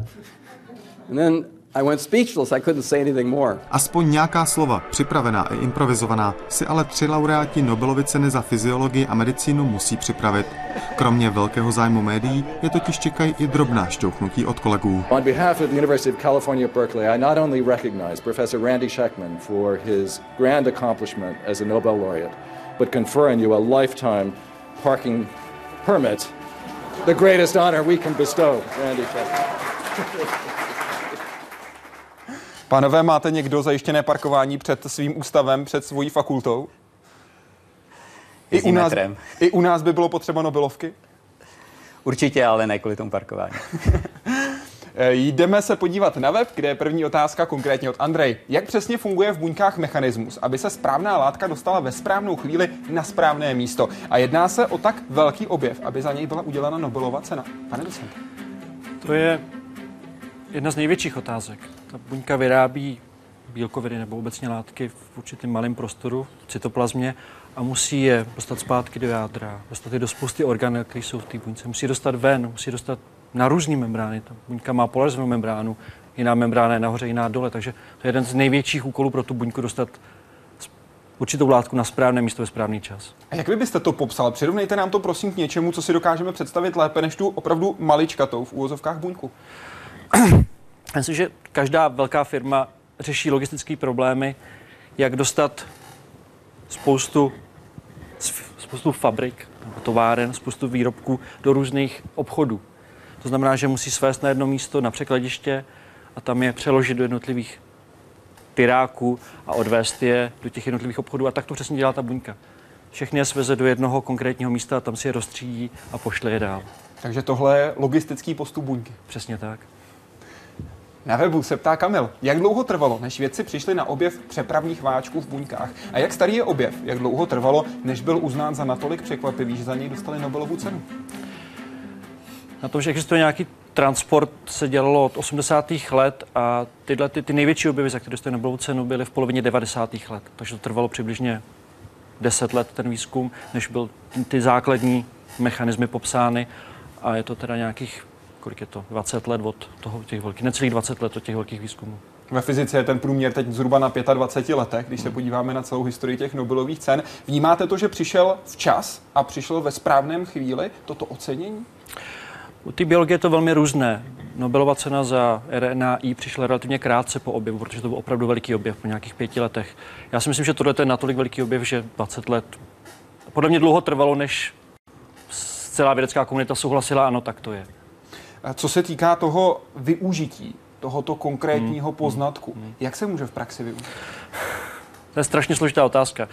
and then I went speechless. I couldn't say anything more.
Aspoň nějaká slova, připravená i improvizovaná, si ale tři laureáti Nobelovy ceny za fyziologii a medicínu musí připravit. Kromě velkého zájmu médií je totiž čekají i drobná šťouchnutí od kolegů.
On behalf of the University of California, Berkeley, I not only recognize Professor Randy Sheckman for his grand accomplishment as a Nobel laureate, but confer on you a lifetime parking permit, the greatest honor we can bestow, Randy Sheckman.
Pánové, máte někdo zajištěné parkování před svým ústavem, před svojí fakultou? I u, nás, I u nás by bylo potřeba Nobelovky?
Určitě, ale ne kvůli tomu parkování.
Jdeme se podívat na web, kde je první otázka konkrétně od Andrej. Jak přesně funguje v buňkách mechanismus, aby se správná látka dostala ve správnou chvíli na správné místo? A jedná se o tak velký objev, aby za něj byla udělena Nobelova cena. Pane docent.
To je jedna z největších otázek. Ta buňka vyrábí bílkoviny nebo obecně látky v určitém malém prostoru, cytoplazmě, a musí je dostat zpátky do jádra, dostat je do spousty organů, které jsou v té buňce. Musí dostat ven, musí dostat na různé membrány. Ta buňka má polarizovanou membránu, jiná membrána je nahoře, jiná dole, takže to je jeden z největších úkolů pro tu buňku dostat určitou látku na správné místo ve správný čas.
A jak vy byste to popsal? Přirovnejte nám to prosím k něčemu, co si dokážeme představit lépe než tu opravdu maličkatou v úvozovkách buňku.
Myslím, že každá velká firma řeší logistické problémy, jak dostat spoustu, spoustu fabrik, továren, spoustu výrobků do různých obchodů. To znamená, že musí svést na jedno místo na překladiště a tam je přeložit do jednotlivých tyráků a odvést je do těch jednotlivých obchodů. A tak to přesně dělá ta buňka. Všechny je sveze do jednoho konkrétního místa a tam si je rozstřídí a pošle je dál.
Takže tohle je logistický postup buňky.
Přesně tak.
Na webu se ptá Kamil, jak dlouho trvalo, než vědci přišli na objev přepravních váčků v buňkách? A jak starý je objev? Jak dlouho trvalo, než byl uznán za natolik překvapivý, že za něj dostali Nobelovu cenu?
Na tom, že existuje nějaký transport, se dělalo od 80. let a tyhle ty, ty největší objevy, za které dostali Nobelovu cenu, byly v polovině 90. let. Takže to trvalo přibližně 10 let ten výzkum, než byl ty základní mechanismy popsány a je to teda nějakých kolik je to, 20 let od toho těch velkých, necelých 20 let od těch velkých výzkumů.
Ve fyzice je ten průměr teď zhruba na 25 letech, když se podíváme na celou historii těch Nobelových cen. Vnímáte to, že přišel včas a přišel ve správném chvíli toto ocenění?
U té biologie je to velmi různé. Nobelova cena za RNAi přišla relativně krátce po objevu, protože to byl opravdu veliký objev po nějakých pěti letech. Já si myslím, že tohle je natolik veliký objev, že 20 let podle mě dlouho trvalo, než celá vědecká komunita souhlasila, ano, tak to je.
Co se týká toho využití tohoto konkrétního hmm. poznatku, hmm. jak se může v praxi využít?
To je strašně složitá otázka.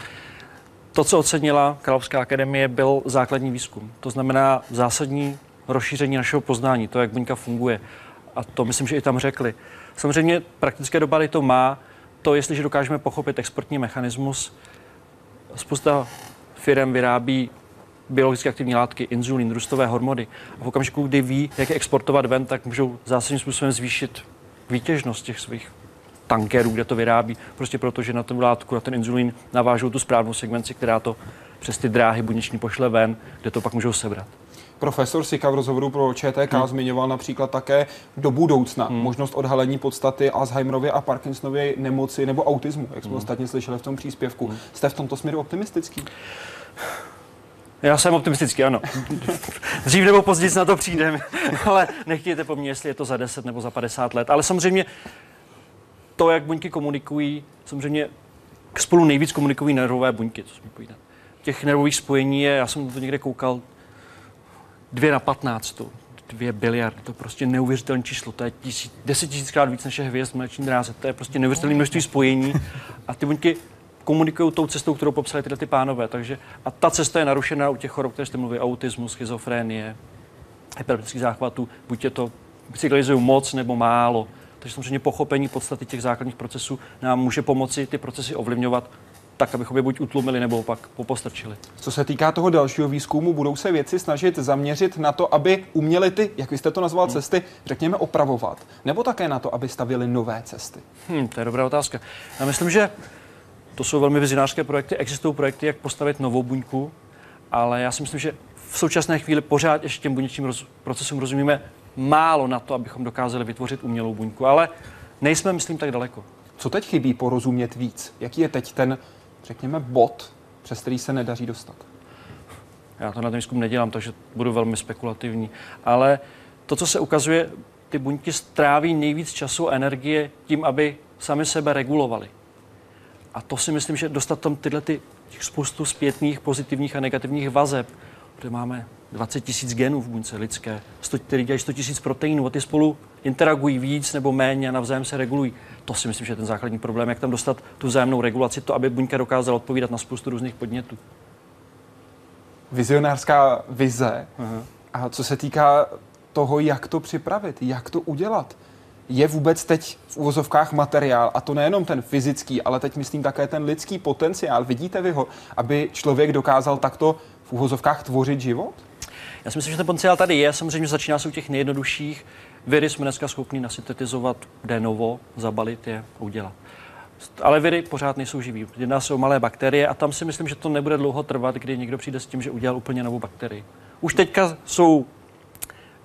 To, co ocenila Královská akademie, byl základní výzkum. To znamená zásadní rozšíření našeho poznání, to, jak buňka funguje. A to myslím, že i tam řekli. Samozřejmě praktické dopady to má, to, jestliže dokážeme pochopit exportní mechanismus. Spousta firm vyrábí biologicky aktivní látky, inzulin, růstové hormony. A v okamžiku, kdy ví, jak je exportovat ven, tak můžou zásadním způsobem zvýšit výtěžnost těch svých tankerů, kde to vyrábí, prostě proto, že na tu látku, na ten inzulin navážou tu správnou segmenci, která to přes ty dráhy buněční pošle ven, kde to pak můžou sebrat.
Profesor Sika v rozhovoru pro ČTK hmm. zmiňoval například také do budoucna hmm. možnost odhalení podstaty Alzheimerovy a Parkinsonovy nemoci nebo autismu, jak jsme hmm. ostatně slyšeli v tom příspěvku. Hmm. Jste v tomto směru optimistický?
Já jsem optimistický, ano. Dřív nebo později na to přijdeme, ale nechtějte po mně, jestli je to za 10 nebo za 50 let. Ale samozřejmě to, jak buňky komunikují, samozřejmě spolu nejvíc komunikují nervové buňky, co mi povídat. Těch nervových spojení je, já jsem to někde koukal, dvě na 15, dvě biliardy, to je prostě neuvěřitelné číslo, to je tisíc, deset tisíckrát víc než je hvězd mléční dráze, to je prostě neuvěřitelné množství spojení a ty buňky komunikují tou cestou, kterou popsali tyhle ty pánové. Takže, a ta cesta je narušená u těch chorob, které jste mluvili, autismus, schizofrenie, epileptických záchvatů, buď je to psychologizují moc nebo málo. Takže samozřejmě pochopení podstaty těch základních procesů nám může pomoci ty procesy ovlivňovat tak, abychom je buď utlumili nebo pak popostrčili.
Co se týká toho dalšího výzkumu, budou se věci snažit zaměřit na to, aby uměli ty, jak vy jste to nazval, hmm. cesty, řekněme, opravovat, nebo také na to, aby stavili nové cesty?
Hmm, to je dobrá otázka. Já myslím, že to jsou velmi vizionářské projekty. Existují projekty, jak postavit novou buňku, ale já si myslím, že v současné chvíli pořád ještě těm buněčním roz, procesům rozumíme málo na to, abychom dokázali vytvořit umělou buňku, ale nejsme, myslím, tak daleko.
Co teď chybí porozumět víc? Jaký je teď ten, řekněme, bod, přes který se nedaří dostat?
Já to na ten výzkum nedělám, takže budu velmi spekulativní. Ale to, co se ukazuje, ty buňky stráví nejvíc času a energie tím, aby sami sebe regulovali. A to si myslím, že dostat tam tyhle ty, těch spoustu zpětných, pozitivních a negativních vazeb, kde máme 20 tisíc genů v buňce lidské, 100, který dělají 100 tisíc proteinů a ty spolu interagují víc nebo méně a navzájem se regulují. To si myslím, že je ten základní problém, jak tam dostat tu vzájemnou regulaci, to, aby buňka dokázala odpovídat na spoustu různých podnětů.
Vizionářská vize. Aha. A co se týká toho, jak to připravit, jak to udělat, je vůbec teď v uvozovkách materiál, a to nejenom ten fyzický, ale teď myslím také ten lidský potenciál. Vidíte vy ho, aby člověk dokázal takto v uvozovkách tvořit život?
Já si myslím, že ten potenciál tady je. Samozřejmě začíná se u těch nejjednodušších. Viry jsme dneska schopni nasyntetizovat de novo, zabalit je, udělat. Ale viry pořád nejsou živí. Jedná se o malé bakterie a tam si myslím, že to nebude dlouho trvat, kdy někdo přijde s tím, že udělal úplně novou bakterii. Už teďka jsou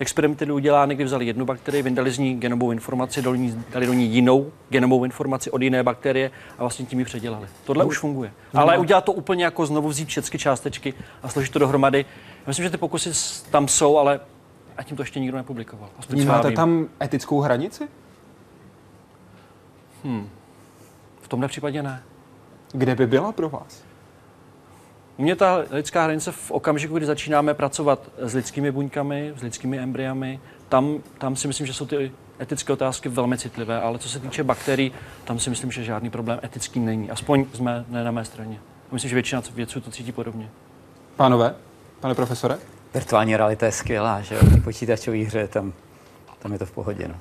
experimenty udělány, kdy vzali jednu bakterii, vyndali z ní genovou informaci, dali, ní, dali do ní jinou genovou informaci od jiné bakterie a vlastně tím ji předělali. Tohle no. už funguje. No. Ale udělat to úplně jako znovu vzít všechny částečky a složit to dohromady. Já myslím, že ty pokusy tam jsou, ale a tím to ještě nikdo nepublikoval.
Vnímáte tam etickou hranici?
Hmm. V tomhle případě ne.
Kde by byla pro vás?
U mě ta lidská hranice v okamžiku, kdy začínáme pracovat s lidskými buňkami, s lidskými embryami, tam, tam si myslím, že jsou ty etické otázky velmi citlivé, ale co se týče bakterií, tam si myslím, že žádný problém etický není. Aspoň jsme ne na mé straně. Myslím, že většina vědců to cítí podobně.
Pánové, pane profesore?
Virtuální realita je skvělá, že jo? Počítačový hře, tam tam je to v pohodě. No.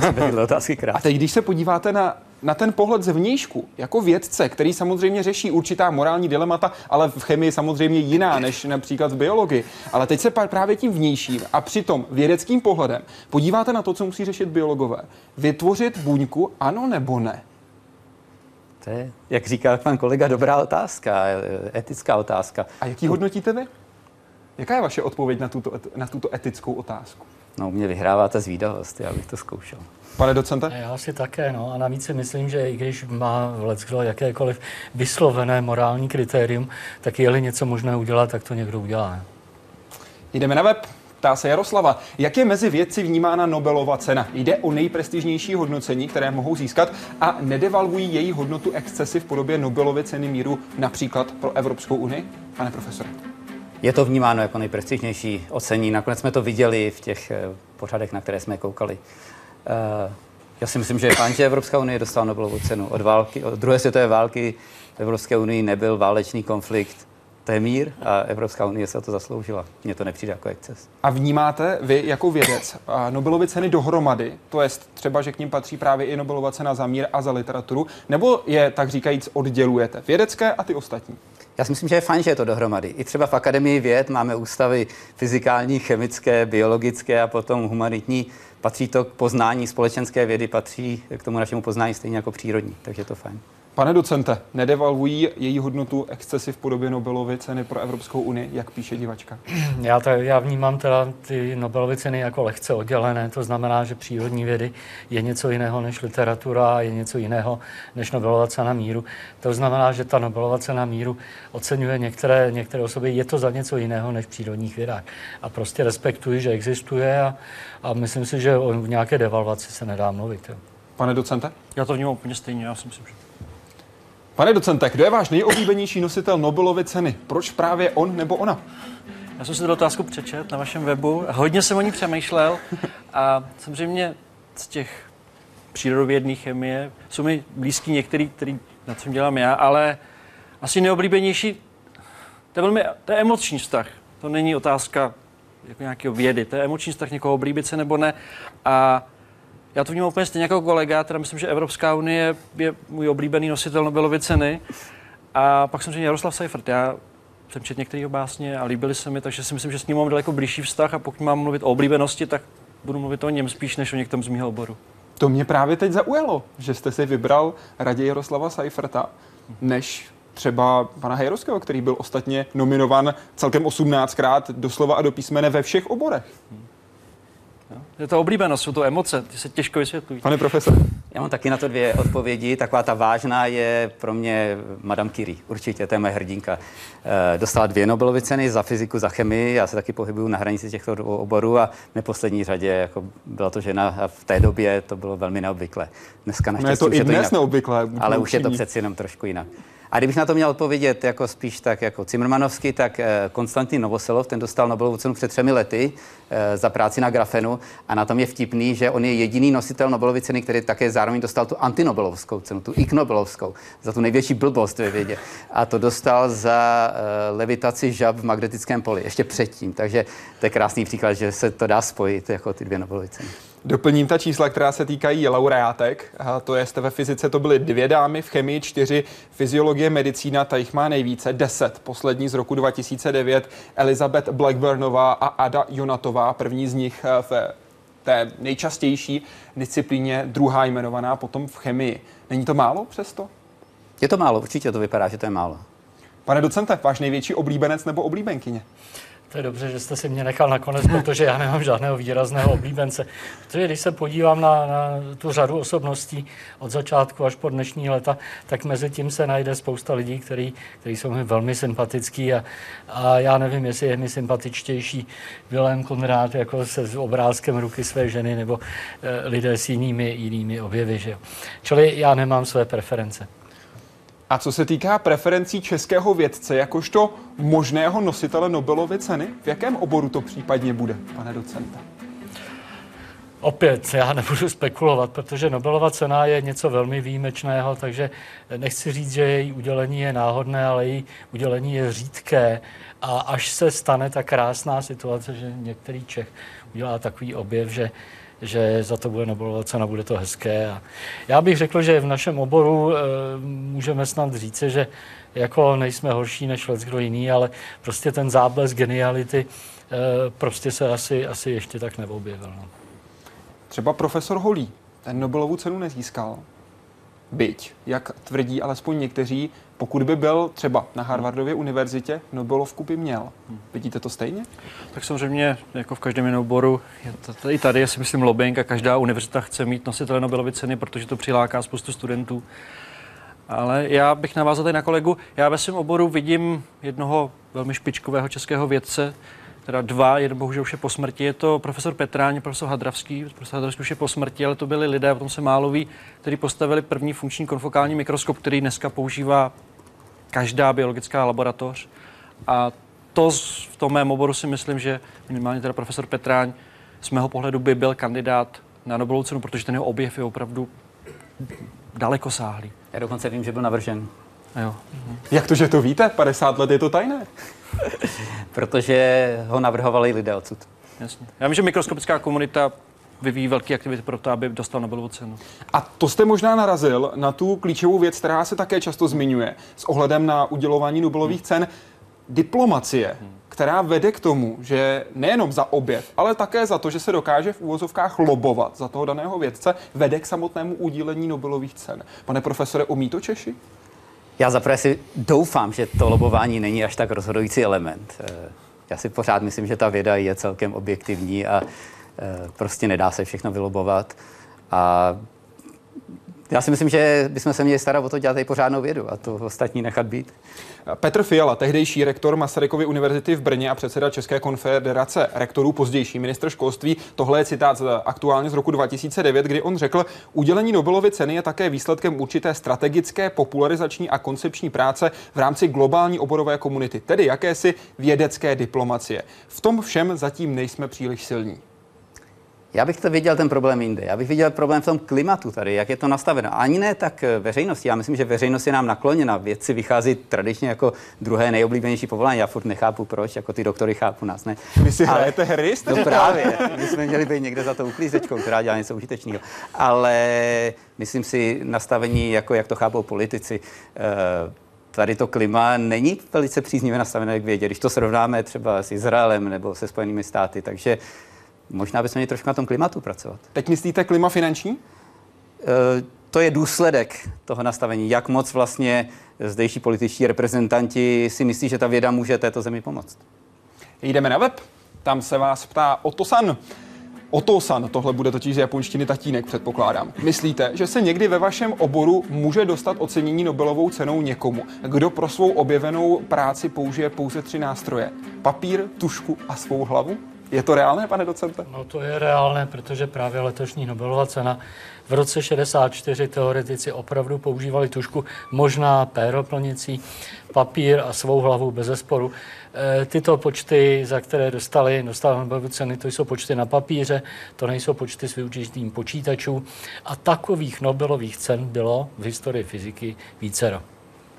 Tam otázky
A teď, když se podíváte na, na ten pohled zevnějšku, jako vědce, který samozřejmě řeší určitá morální dilemata, ale v chemii samozřejmě jiná než například v biologii. Ale teď se právě tím vnějším a přitom vědeckým pohledem podíváte na to, co musí řešit biologové. Vytvořit buňku, ano nebo ne?
To je, jak říká pan kolega, dobrá otázka, etická otázka.
A jaký hodnotíte vy? Jaká je vaše odpověď na tuto, na tuto etickou otázku?
No, mě vyhrává ta zvídavost, já bych to zkoušel.
Pane docente?
Já si také, no. A navíc si myslím, že i když má Leckdo jakékoliv vyslovené morální kritérium, tak je-li něco možné udělat, tak to někdo udělá.
Jdeme na web. Ptá se Jaroslava, jak je mezi vědci vnímána Nobelova cena? Jde o nejprestižnější hodnocení, které mohou získat a nedevalvují její hodnotu excesy v podobě Nobelovy ceny míru například pro Evropskou unii? Pane profesore.
Je to vnímáno jako nejprestižnější ocení. Nakonec jsme to viděli v těch eh, pořadech, na které jsme koukali. Eh, já si myslím, že je fajn, že Evropská unie dostala Nobelovu cenu. Od, války, od druhé světové války v Evropské unii nebyl válečný konflikt, to je mír a Evropská unie se o to zasloužila. Mně to nepřijde jako exces.
A vnímáte vy jako vědec Nobelovy ceny dohromady, to je třeba, že k ním patří právě i Nobelova cena za mír a za literaturu, nebo je tak říkajíc oddělujete vědecké a ty ostatní?
Já si myslím, že je fajn, že je to dohromady. I třeba v Akademii věd máme ústavy fyzikální, chemické, biologické a potom humanitní. Patří to k poznání společenské vědy, patří k tomu našemu poznání stejně jako přírodní, takže je to fajn.
Pane docente, nedevalvují její hodnotu excesy v podobě Nobelovy ceny pro Evropskou unii, jak píše divačka?
Já, to, já vnímám teda ty Nobelovy ceny jako lehce oddělené, to znamená, že přírodní vědy je něco jiného než literatura a je něco jiného než Nobelova cena míru. To znamená, že ta Nobelova cena míru oceňuje některé, některé osoby, je to za něco jiného než v přírodních vědách. A prostě respektuji, že existuje a, a myslím si, že o nějaké devalvaci se nedá mluvit. Jo.
Pane docente?
Já to vnímám úplně stejně, já si myslím, že
Pane docente, kdo je váš nejoblíbenější nositel Nobelovy ceny? Proč právě on nebo ona?
Já jsem si tu otázku přečet na vašem webu hodně jsem o ní přemýšlel a samozřejmě z těch přírodovědných chemie jsou mi blízký některý, který na čem dělám já, ale asi neoblíbenější, to je velmi, to je emoční vztah. To není otázka jako nějakého vědy, to je emoční vztah někoho oblíbit se nebo ne. A já to vnímám úplně stejně jako kolega, teda myslím, že Evropská unie je můj oblíbený nositel Nobelovy ceny. A pak samozřejmě Jaroslav Seifert. Já jsem četl některé básně a líbily se mi, takže si myslím, že s ním mám daleko blížší vztah a pokud mám mluvit o oblíbenosti, tak budu mluvit o něm spíš než o některém z mého oboru.
To mě právě teď zaujalo, že jste si vybral raději Jaroslava Seiferta, než třeba pana Hejrovského, který byl ostatně nominovan celkem 18krát doslova a do písmene ve všech oborech.
Je to oblíbenost, jsou to emoce, ty se těžko vysvětlují.
Pane profesor.
Já mám taky na to dvě odpovědi. Taková ta vážná je pro mě Madame Curie. Určitě, to je moje hrdinka. E, dostala dvě Nobelovy ceny za fyziku, za chemii. Já se taky pohybuju na hranici těchto dvou oborů a v neposlední řadě jako byla to žena a v té době to bylo velmi neobvyklé. Dneska
naštěstí no je to i dnes neobvyklé.
Ale už je to přeci jenom trošku jinak. A kdybych na to měl odpovědět jako spíš tak jako Cimrmanovsky, tak eh, Konstantin Novoselov, ten dostal Nobelovu cenu před třemi lety eh, za práci na grafenu a na tom je vtipný, že on je jediný nositel Nobelovy ceny, který také zároveň dostal tu antinobelovskou cenu, tu Ig Nobelovskou, za tu největší blbost ve vědě. A to dostal za uh, levitaci žab v magnetickém poli, ještě předtím. Takže to je krásný příklad, že se to dá spojit jako ty dvě Nobelovy ceny.
Doplním ta čísla, která se týkají laureátek. A to je, ve fyzice to byly dvě dámy, v chemii čtyři, fyziologie, medicína, ta jich má nejvíce, deset. Poslední z roku 2009, Elizabeth Blackburnová a Ada Jonatová, první z nich eh, v té nejčastější disciplíně, druhá jmenovaná potom v chemii. Není to málo přesto?
Je to málo, určitě to vypadá, že to je málo.
Pane docente, váš největší oblíbenec nebo oblíbenkyně?
To je dobře, že jste si mě nechal nakonec, protože já nemám žádného výrazného oblíbence. Protože když se podívám na, na tu řadu osobností od začátku až po dnešní leta, tak mezi tím se najde spousta lidí, který jsou mi velmi sympatický a, a já nevím, jestli je mi sympatičtější Vilém Konrád jako se s obrázkem ruky své ženy nebo e, lidé s jinými, jinými objevy. Že. Čili já nemám své preference.
A co se týká preferencí českého vědce, jakožto možného nositele Nobelovy ceny, v jakém oboru to případně bude, pane docente?
Opět, já nebudu spekulovat, protože Nobelova cena je něco velmi výjimečného, takže nechci říct, že její udělení je náhodné, ale její udělení je řídké. A až se stane ta krásná situace, že některý Čech udělá takový objev, že že za to bude Nobelova cena, bude to hezké. A já bych řekl, že v našem oboru e, můžeme snad říct, že jako nejsme horší než kdo jiný, ale prostě ten záblesk geniality e, prostě se asi, asi ještě tak neobjevil. No.
Třeba profesor Holý, ten Nobelovu cenu nezískal. Byť, jak tvrdí alespoň někteří, pokud by byl třeba na Harvardově univerzitě, Nobelovku by měl. Vidíte to stejně?
Tak samozřejmě, jako v každém jiném oboru, i tady je si myslím lobbying a každá univerzita chce mít nositele Nobelovy ceny, protože to přiláká spoustu studentů. Ale já bych navázal tady na kolegu. Já ve svém oboru vidím jednoho velmi špičkového českého vědce, teda dva, jeden bohužel už je po smrti, je to profesor Petráň, profesor Hadravský. Profesor Hadravský už je po smrti, ale to byli lidé, o tom se málo ví, kteří postavili první funkční konfokální mikroskop, který dneska používá každá biologická laboratoř. A to v tom mém oboru si myslím, že minimálně teda profesor Petráň z mého pohledu by byl kandidát na Nobelovu cenu, protože ten jeho objev je opravdu daleko sáhlý.
Já dokonce vím, že byl navržen.
A jo.
Jak to, že to víte? 50 let je to tajné.
Protože ho navrhovali lidé odsud.
Jasně. Já vím, že mikroskopická komunita vyvíjí velké aktivity pro to, aby dostal Nobelovu cenu.
A to jste možná narazil na tu klíčovou věc, která se také často zmiňuje s ohledem na udělování Nobelových hmm. cen. Diplomacie, hmm. která vede k tomu, že nejenom za objev, ale také za to, že se dokáže v úvozovkách lobovat za toho daného vědce, vede k samotnému udílení Nobelových cen. Pane profesore, umí to Češi?
Já zaprvé si doufám, že to lobování není až tak rozhodující element. Eh, já si pořád myslím, že ta věda je celkem objektivní a eh, prostě nedá se všechno vylobovat. A Já si myslím, že bychom se měli starat o to dělat i pořádnou vědu a to ostatní nechat být.
Petr Fiala, tehdejší rektor Masarykovy univerzity v Brně a předseda České konfederace rektorů, pozdější ministr školství. Tohle je citát aktuálně z roku 2009, kdy on řekl, udělení Nobelovy ceny je také výsledkem určité strategické, popularizační a koncepční práce v rámci globální oborové komunity, tedy jakési vědecké diplomacie. V tom všem zatím nejsme příliš silní.
Já bych to viděl ten problém jinde. Já bych viděl problém v tom klimatu tady, jak je to nastaveno. Ani ne tak veřejnosti. Já myslím, že veřejnost je nám nakloněna. Vědci vychází tradičně jako druhé nejoblíbenější povolání. Já furt nechápu proč, jako ty doktory chápu nás, ne?
Vy si Ale, hrajete hry?
To no právě. My jsme měli být někde za to uklízečkou, která dělá něco užitečného. Ale myslím si nastavení, jako jak to chápou politici, uh, tady to klima není velice příznivě nastavené k vědě, když to srovnáme třeba s Izraelem nebo se Spojenými státy. Takže Možná bychom měli trošku na tom klimatu pracovat.
Teď myslíte klima finanční?
E, to je důsledek toho nastavení. Jak moc vlastně zdejší političtí reprezentanti si myslí, že ta věda může této zemi pomoct.
Jdeme na web. Tam se vás ptá Otosan. Otosan, tohle bude totiž z japonštiny tatínek, předpokládám. Myslíte, že se někdy ve vašem oboru může dostat ocenění Nobelovou cenou někomu, kdo pro svou objevenou práci použije pouze tři nástroje? Papír, tušku a svou hlavu? Je to reálné, pane docente?
No to je reálné, protože právě letošní Nobelova cena v roce 64 teoretici opravdu používali tušku, možná péroplnicí, papír a svou hlavu bez zesporu. E, tyto počty, za které dostali, dostali Nobelovu ceny, to jsou počty na papíře, to nejsou počty s využitím počítačů. A takových Nobelových cen bylo v historii fyziky vícero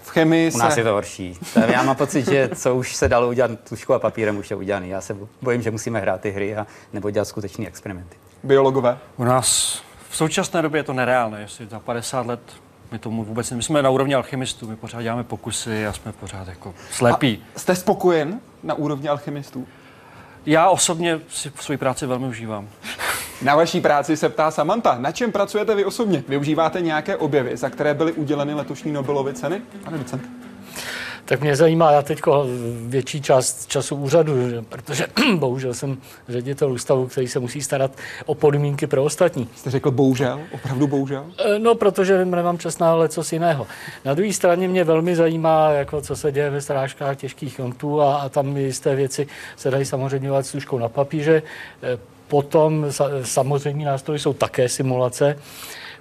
v chemii
U nás se... je to horší. Já mám pocit, že co už se dalo udělat tuškou a papírem, už je udělané. Já se bojím, že musíme hrát ty hry a nebo dělat skutečné experimenty.
Biologové?
U nás v současné době je to nereálné. Jestli za 50 let my tomu vůbec ne... My jsme na úrovni alchymistů, my pořád děláme pokusy a jsme pořád jako slepí.
A jste spokojen na úrovni alchymistů?
Já osobně si svoji práci velmi užívám.
Na vaší práci se ptá Samantha. Na čem pracujete vy osobně? Využíváte nějaké objevy, za které byly uděleny letošní Nobelovy ceny? Pane docent.
Tak mě zajímá, já teď větší část času úřadu, protože bohužel jsem ředitel ústavu, který se musí starat o podmínky pro ostatní.
Jste řekl bohužel? Opravdu bohužel?
E, no, protože nemám čas na co jiného. Na druhé straně mě velmi zajímá, jako co se děje ve strážkách těžkých jontů a, a tam jisté věci se dají samozřejmě dělat s na papíře. Potom samozřejmě nástroje jsou také simulace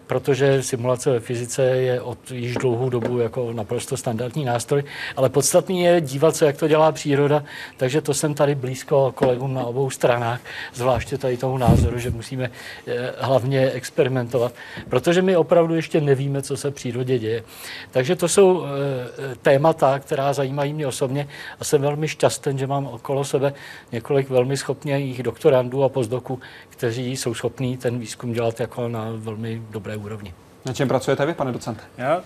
protože simulace ve fyzice je od již dlouhou dobu jako naprosto standardní nástroj, ale podstatný je dívat se, jak to dělá příroda, takže to jsem tady blízko kolegům na obou stranách, zvláště tady tomu názoru, že musíme eh, hlavně experimentovat, protože my opravdu ještě nevíme, co se v přírodě děje. Takže to jsou eh, témata, která zajímají mě osobně a jsem velmi šťastný, že mám okolo sebe několik velmi schopných doktorandů a pozdoků, kteří jsou schopní ten výzkum dělat jako na velmi dobré úrovni.
Na čem pracujete vy, pane docente?
Já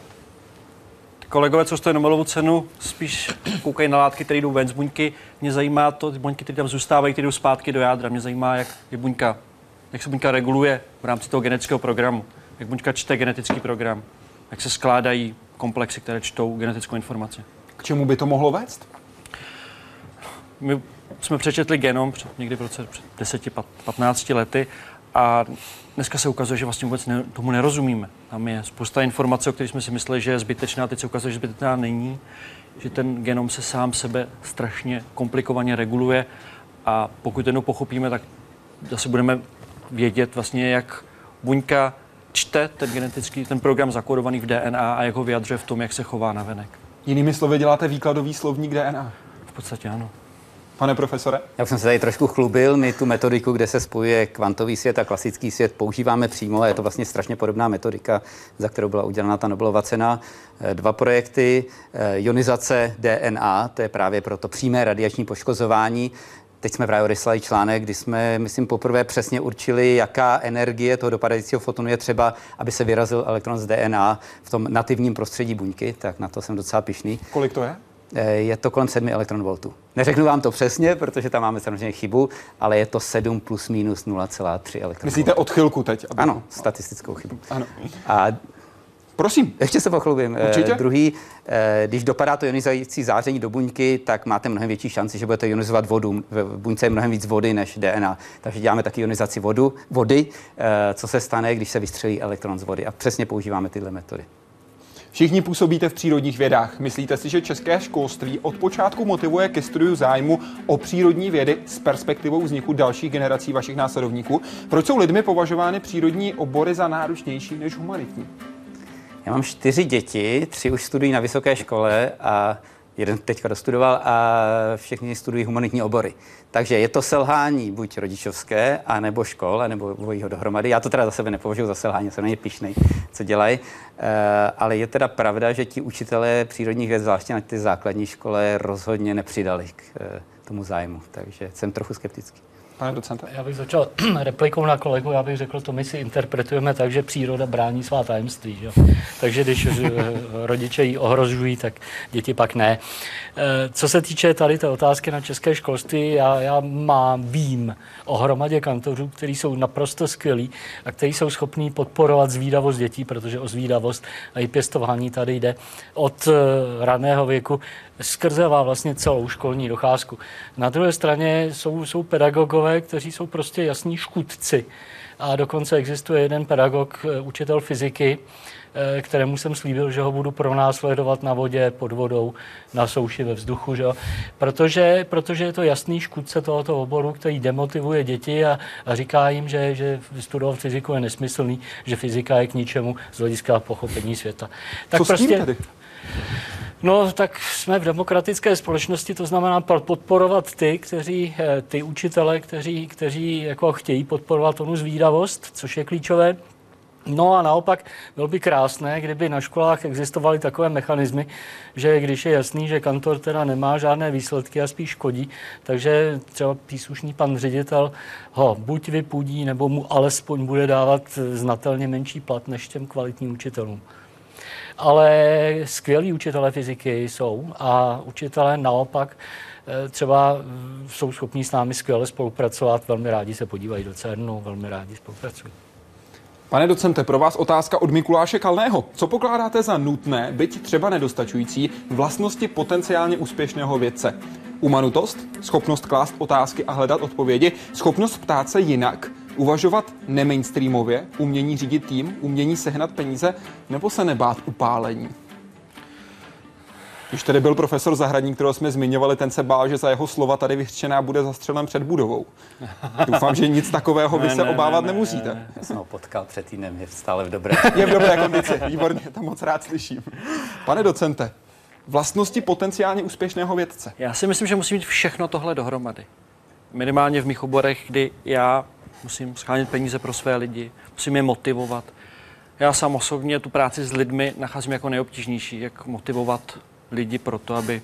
kolegové, co stojí Nobelovu cenu, spíš koukají na látky, které jdou ven z buňky. Mě zajímá to, ty buňky, které tam zůstávají, které jdou zpátky do jádra. Mě zajímá, jak je buňka, jak se buňka reguluje v rámci toho genetického programu, jak buňka čte genetický program, jak se skládají komplexy, které čtou genetickou informaci.
K čemu by to mohlo vést?
My jsme přečetli genom před, někdy v roce před 10-15 lety a dneska se ukazuje, že vlastně vůbec ne, tomu nerozumíme. Tam je spousta informací, o kterých jsme si mysleli, že je zbytečná, teď se ukazuje, že zbytečná není, že ten genom se sám sebe strašně komplikovaně reguluje a pokud jednou pochopíme, tak zase budeme vědět vlastně, jak buňka čte ten genetický, ten program zakódovaný v DNA a jak ho vyjadřuje v tom, jak se chová na venek.
Jinými slovy děláte výkladový slovník DNA?
V podstatě ano.
Pane profesore?
Já jsem se tady trošku chlubil. My tu metodiku, kde se spojuje kvantový svět a klasický svět, používáme přímo a je to vlastně strašně podobná metodika, za kterou byla udělána ta Nobelova cena. Eh, dva projekty, eh, ionizace DNA, to je právě pro to přímé radiační poškozování. Teď jsme právě odeslali článek, kdy jsme, myslím, poprvé přesně určili, jaká energie toho dopadajícího fotonu je třeba, aby se vyrazil elektron z DNA v tom nativním prostředí buňky, tak na to jsem docela pišný.
Kolik to je?
Eh, je to kolem 7 elektronvoltů. Neřeknu vám to přesně, protože tam máme samozřejmě chybu, ale je to 7 plus minus 0,3 elektronvoltů.
Myslíte odchylku teď?
Aby... Ano, statistickou chybu.
Ano.
A
Prosím.
Ještě se pochlubím.
Určitě.
Eh, druhý, eh, když dopadá to ionizující záření do buňky, tak máte mnohem větší šanci, že budete ionizovat vodu. V buňce je mnohem víc vody než DNA. Takže děláme taky ionizaci vodu, vody, eh, co se stane, když se vystřelí elektron z vody. A přesně používáme tyhle metody.
Všichni působíte v přírodních vědách. Myslíte si, že české školství od počátku motivuje ke studiu zájmu o přírodní vědy s perspektivou vzniku dalších generací vašich následovníků? Proč jsou lidmi považovány přírodní obory za náročnější než humanitní?
Já mám čtyři děti, tři už studují na vysoké škole a jeden teďka dostudoval a všichni studují humanitní obory. Takže je to selhání buď rodičovské, anebo škol, anebo dvojího dohromady. Já to teda za sebe nepovažuji za selhání, jsem na ně pišnej, co dělají. E, ale je teda pravda, že ti učitelé přírodních věd, zvláště na ty základní škole, rozhodně nepřidali k e, tomu zájmu. Takže jsem trochu skeptický.
Pane docente?
Já bych začal replikou na kolegu, já bych řekl, to my si interpretujeme tak, že příroda brání svá tajemství. Že? Takže když eh, rodiče ji ohrožují, tak děti pak ne. Eh, co se týče tady té otázky na české školství, já, já mám, vím o hromadě kantorů, kteří jsou naprosto skvělí a kteří jsou schopní podporovat zvídavost dětí, protože o zvídavost a i pěstování tady jde od eh, raného věku skrzevá vlastně celou školní docházku. Na druhé straně jsou, jsou pedagogové, kteří jsou prostě jasní škudci. A dokonce existuje jeden pedagog, eh, učitel fyziky, eh, kterému jsem slíbil, že ho budu pronásledovat na vodě, pod vodou, na souši, ve vzduchu, že? Protože, protože je to jasný škůdce tohoto oboru, který demotivuje děti a, a říká jim, že, že studovat fyziku je nesmyslný, že fyzika je k ničemu z hlediska pochopení světa.
Tak Co prostě, s tím tedy?
No, tak jsme v demokratické společnosti, to znamená podporovat ty, kteří, eh, ty učitele, kteří, kteří jako chtějí podporovat onu zvídavost, což je klíčové. No a naopak bylo by krásné, kdyby na školách existovaly takové mechanismy, že když je jasný, že kantor teda nemá žádné výsledky a spíš škodí, takže třeba příslušný pan ředitel ho buď vypudí, nebo mu alespoň bude dávat znatelně menší plat než těm kvalitním učitelům ale skvělí učitelé fyziky jsou a učitelé naopak eh, třeba jsou schopní s námi skvěle spolupracovat, velmi rádi se podívají do CERNu, velmi rádi spolupracují.
Pane docente, pro vás otázka od Mikuláše Kalného. Co pokládáte za nutné, byť třeba nedostačující, vlastnosti potenciálně úspěšného vědce? Umanutost, schopnost klást otázky a hledat odpovědi, schopnost ptát se jinak, uvažovat nemainstreamově, umění řídit tým, umění sehnat peníze, nebo se nebát upálení? Když tady byl profesor Zahradník, kterého jsme zmiňovali, ten se bál, že za jeho slova tady vyhřčená bude zastřelen před budovou. Doufám, že nic takového vy se ne, obávat ne, ne, nemusíte.
Ne, Já jsem ho potkal před týdnem, je stále v dobré.
Je v dobré kondici, výborně, to moc rád slyším. Pane docente, vlastnosti potenciálně úspěšného vědce.
Já si myslím, že musí mít všechno tohle dohromady. Minimálně v mých oborech, kdy já musím schánět peníze pro své lidi, musím je motivovat. Já sám osobně tu práci s lidmi nacházím jako nejobtížnější, jak motivovat lidi pro to, aby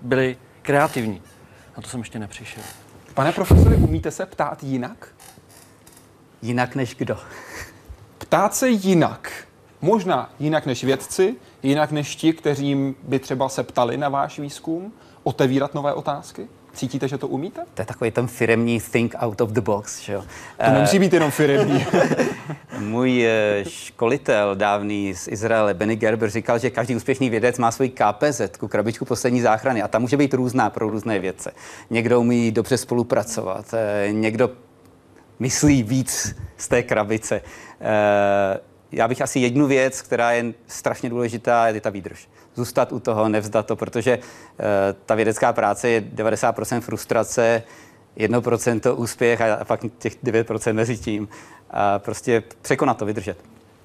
byli kreativní. Na to jsem ještě nepřišel.
Pane profesore, umíte se ptát jinak?
Jinak než kdo?
Ptát se jinak. Možná jinak než vědci, jinak než ti, kteří by třeba se ptali na váš výzkum, otevírat nové otázky? Cítíte, že to umíte?
To je takový ten firemní think out of the box. Že jo?
To nemusí být jenom firemní.
Můj eh, školitel dávný z Izraele, Benny Gerber, říkal, že každý úspěšný vědec má svůj KPZ, krabičku poslední záchrany, a ta může být různá pro různé vědce. Někdo umí dobře spolupracovat, eh, někdo myslí víc z té krabice. Eh, já bych asi jednu věc, která je strašně důležitá, je ta výdrž zůstat u toho, nevzdat to, protože uh, ta vědecká práce je 90% frustrace, 1% úspěch a, pak těch 9% mezi tím. A prostě překonat to, vydržet.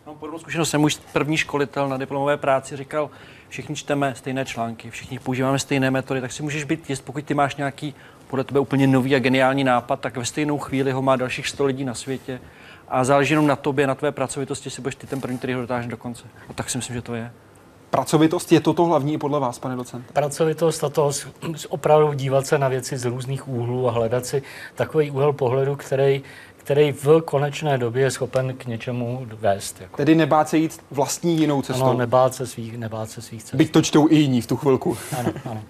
No, podobnou zkušenost jsem můj první školitel na diplomové práci říkal, všichni čteme stejné články, všichni používáme stejné metody, tak si můžeš být jist, pokud ty máš nějaký podle tebe úplně nový a geniální nápad, tak ve stejnou chvíli ho má dalších 100 lidí na světě a záleží jenom na tobě, na tvé pracovitosti, si budeš ty ten první, který ho dotáhneš do konce. A tak si myslím, že to je.
Pracovitost je toto hlavní podle vás, pane docente?
Pracovitost a to opravdu dívat se na věci z různých úhlů a hledat si takový úhel pohledu, který, který v konečné době je schopen k něčemu vést. Jako.
Tedy nebát se jít vlastní jinou cestou.
Ano, nebát se svých, nebát se svých cest.
Byť to čtou i jiní v tu chvilku.
Ano, ano.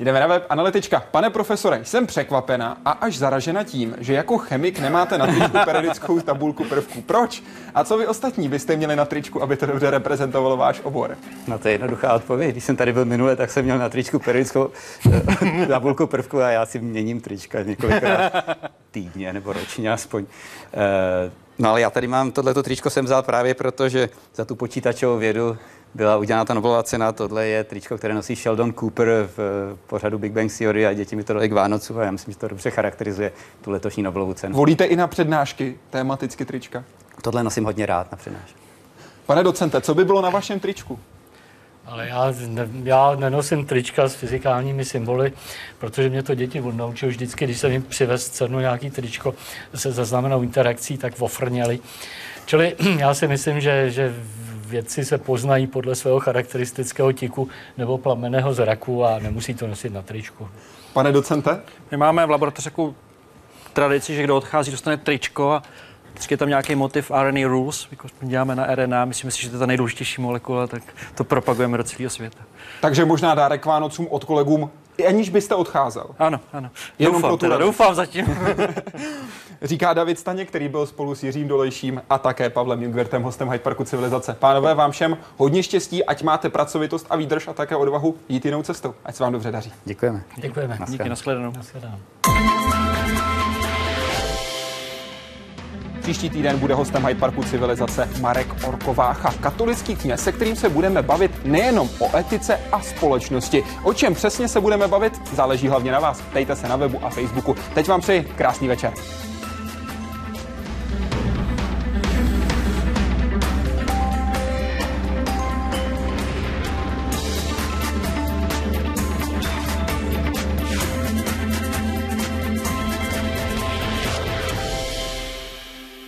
Jdeme na web Analytička. Pane profesore, jsem překvapena a až zaražena tím, že jako chemik nemáte na tričku periodickou tabulku prvků. Proč? A co vy ostatní byste měli na tričku, aby to dobře reprezentovalo váš obor?
No to je jednoduchá odpověď. Když jsem tady byl minule, tak jsem měl na tričku periodickou eh, tabulku prvků a já si měním trička několikrát týdně nebo ročně aspoň. Eh, No ale já tady mám tohleto tričko jsem vzal právě proto, že za tu počítačovou vědu byla udělána ta Nobelová cena. Tohle je tričko, které nosí Sheldon Cooper v pořadu Big Bang Theory a děti mi to dali k Vánocu a já myslím, že to dobře charakterizuje tu letošní Nobelovu cenu.
Volíte i na přednášky tematicky trička?
Tohle nosím hodně rád na přednášky.
Pane docente, co by bylo na vašem tričku?
Ale já, ne, já nenosím trička s fyzikálními symboly, protože mě to děti naučili vždycky, když jsem jim přivez cenu nějaký tričko se zaznamenou interakcí, tak ofrněli. Čili já si myslím, že, že vědci se poznají podle svého charakteristického tiku nebo plameného zraku a nemusí to nosit na tričku.
Pane docente?
My máme v laboratoři takovou tradici, že kdo odchází, dostane tričko a Vždycky je tam nějaký motiv RNA rules, jako děláme na RNA, myslím si, že to je ta nejdůležitější molekula, tak to propagujeme do celého světa.
Takže možná dárek Vánocům od kolegům, aniž byste odcházel.
Ano, ano.
Jenom
doufám,
pro tu
teda, doufám zatím.
Říká David Staně, který byl spolu s Jiřím Dolejším a také Pavlem Jungwertem, hostem Hyde Parku Civilizace. Pánové, vám všem hodně štěstí, ať máte pracovitost a výdrž a také odvahu jít jinou cestou. Ať se vám dobře daří.
Děkujeme.
Děkujeme.
Díky, nashledanou.
nashledanou.
Příští týden bude hostem Hyde Parku civilizace Marek Orkovácha, katolický kněz, se kterým se budeme bavit nejenom o etice a společnosti. O čem přesně se budeme bavit, záleží hlavně na vás. Ptejte se na webu a Facebooku. Teď vám přeji krásný večer.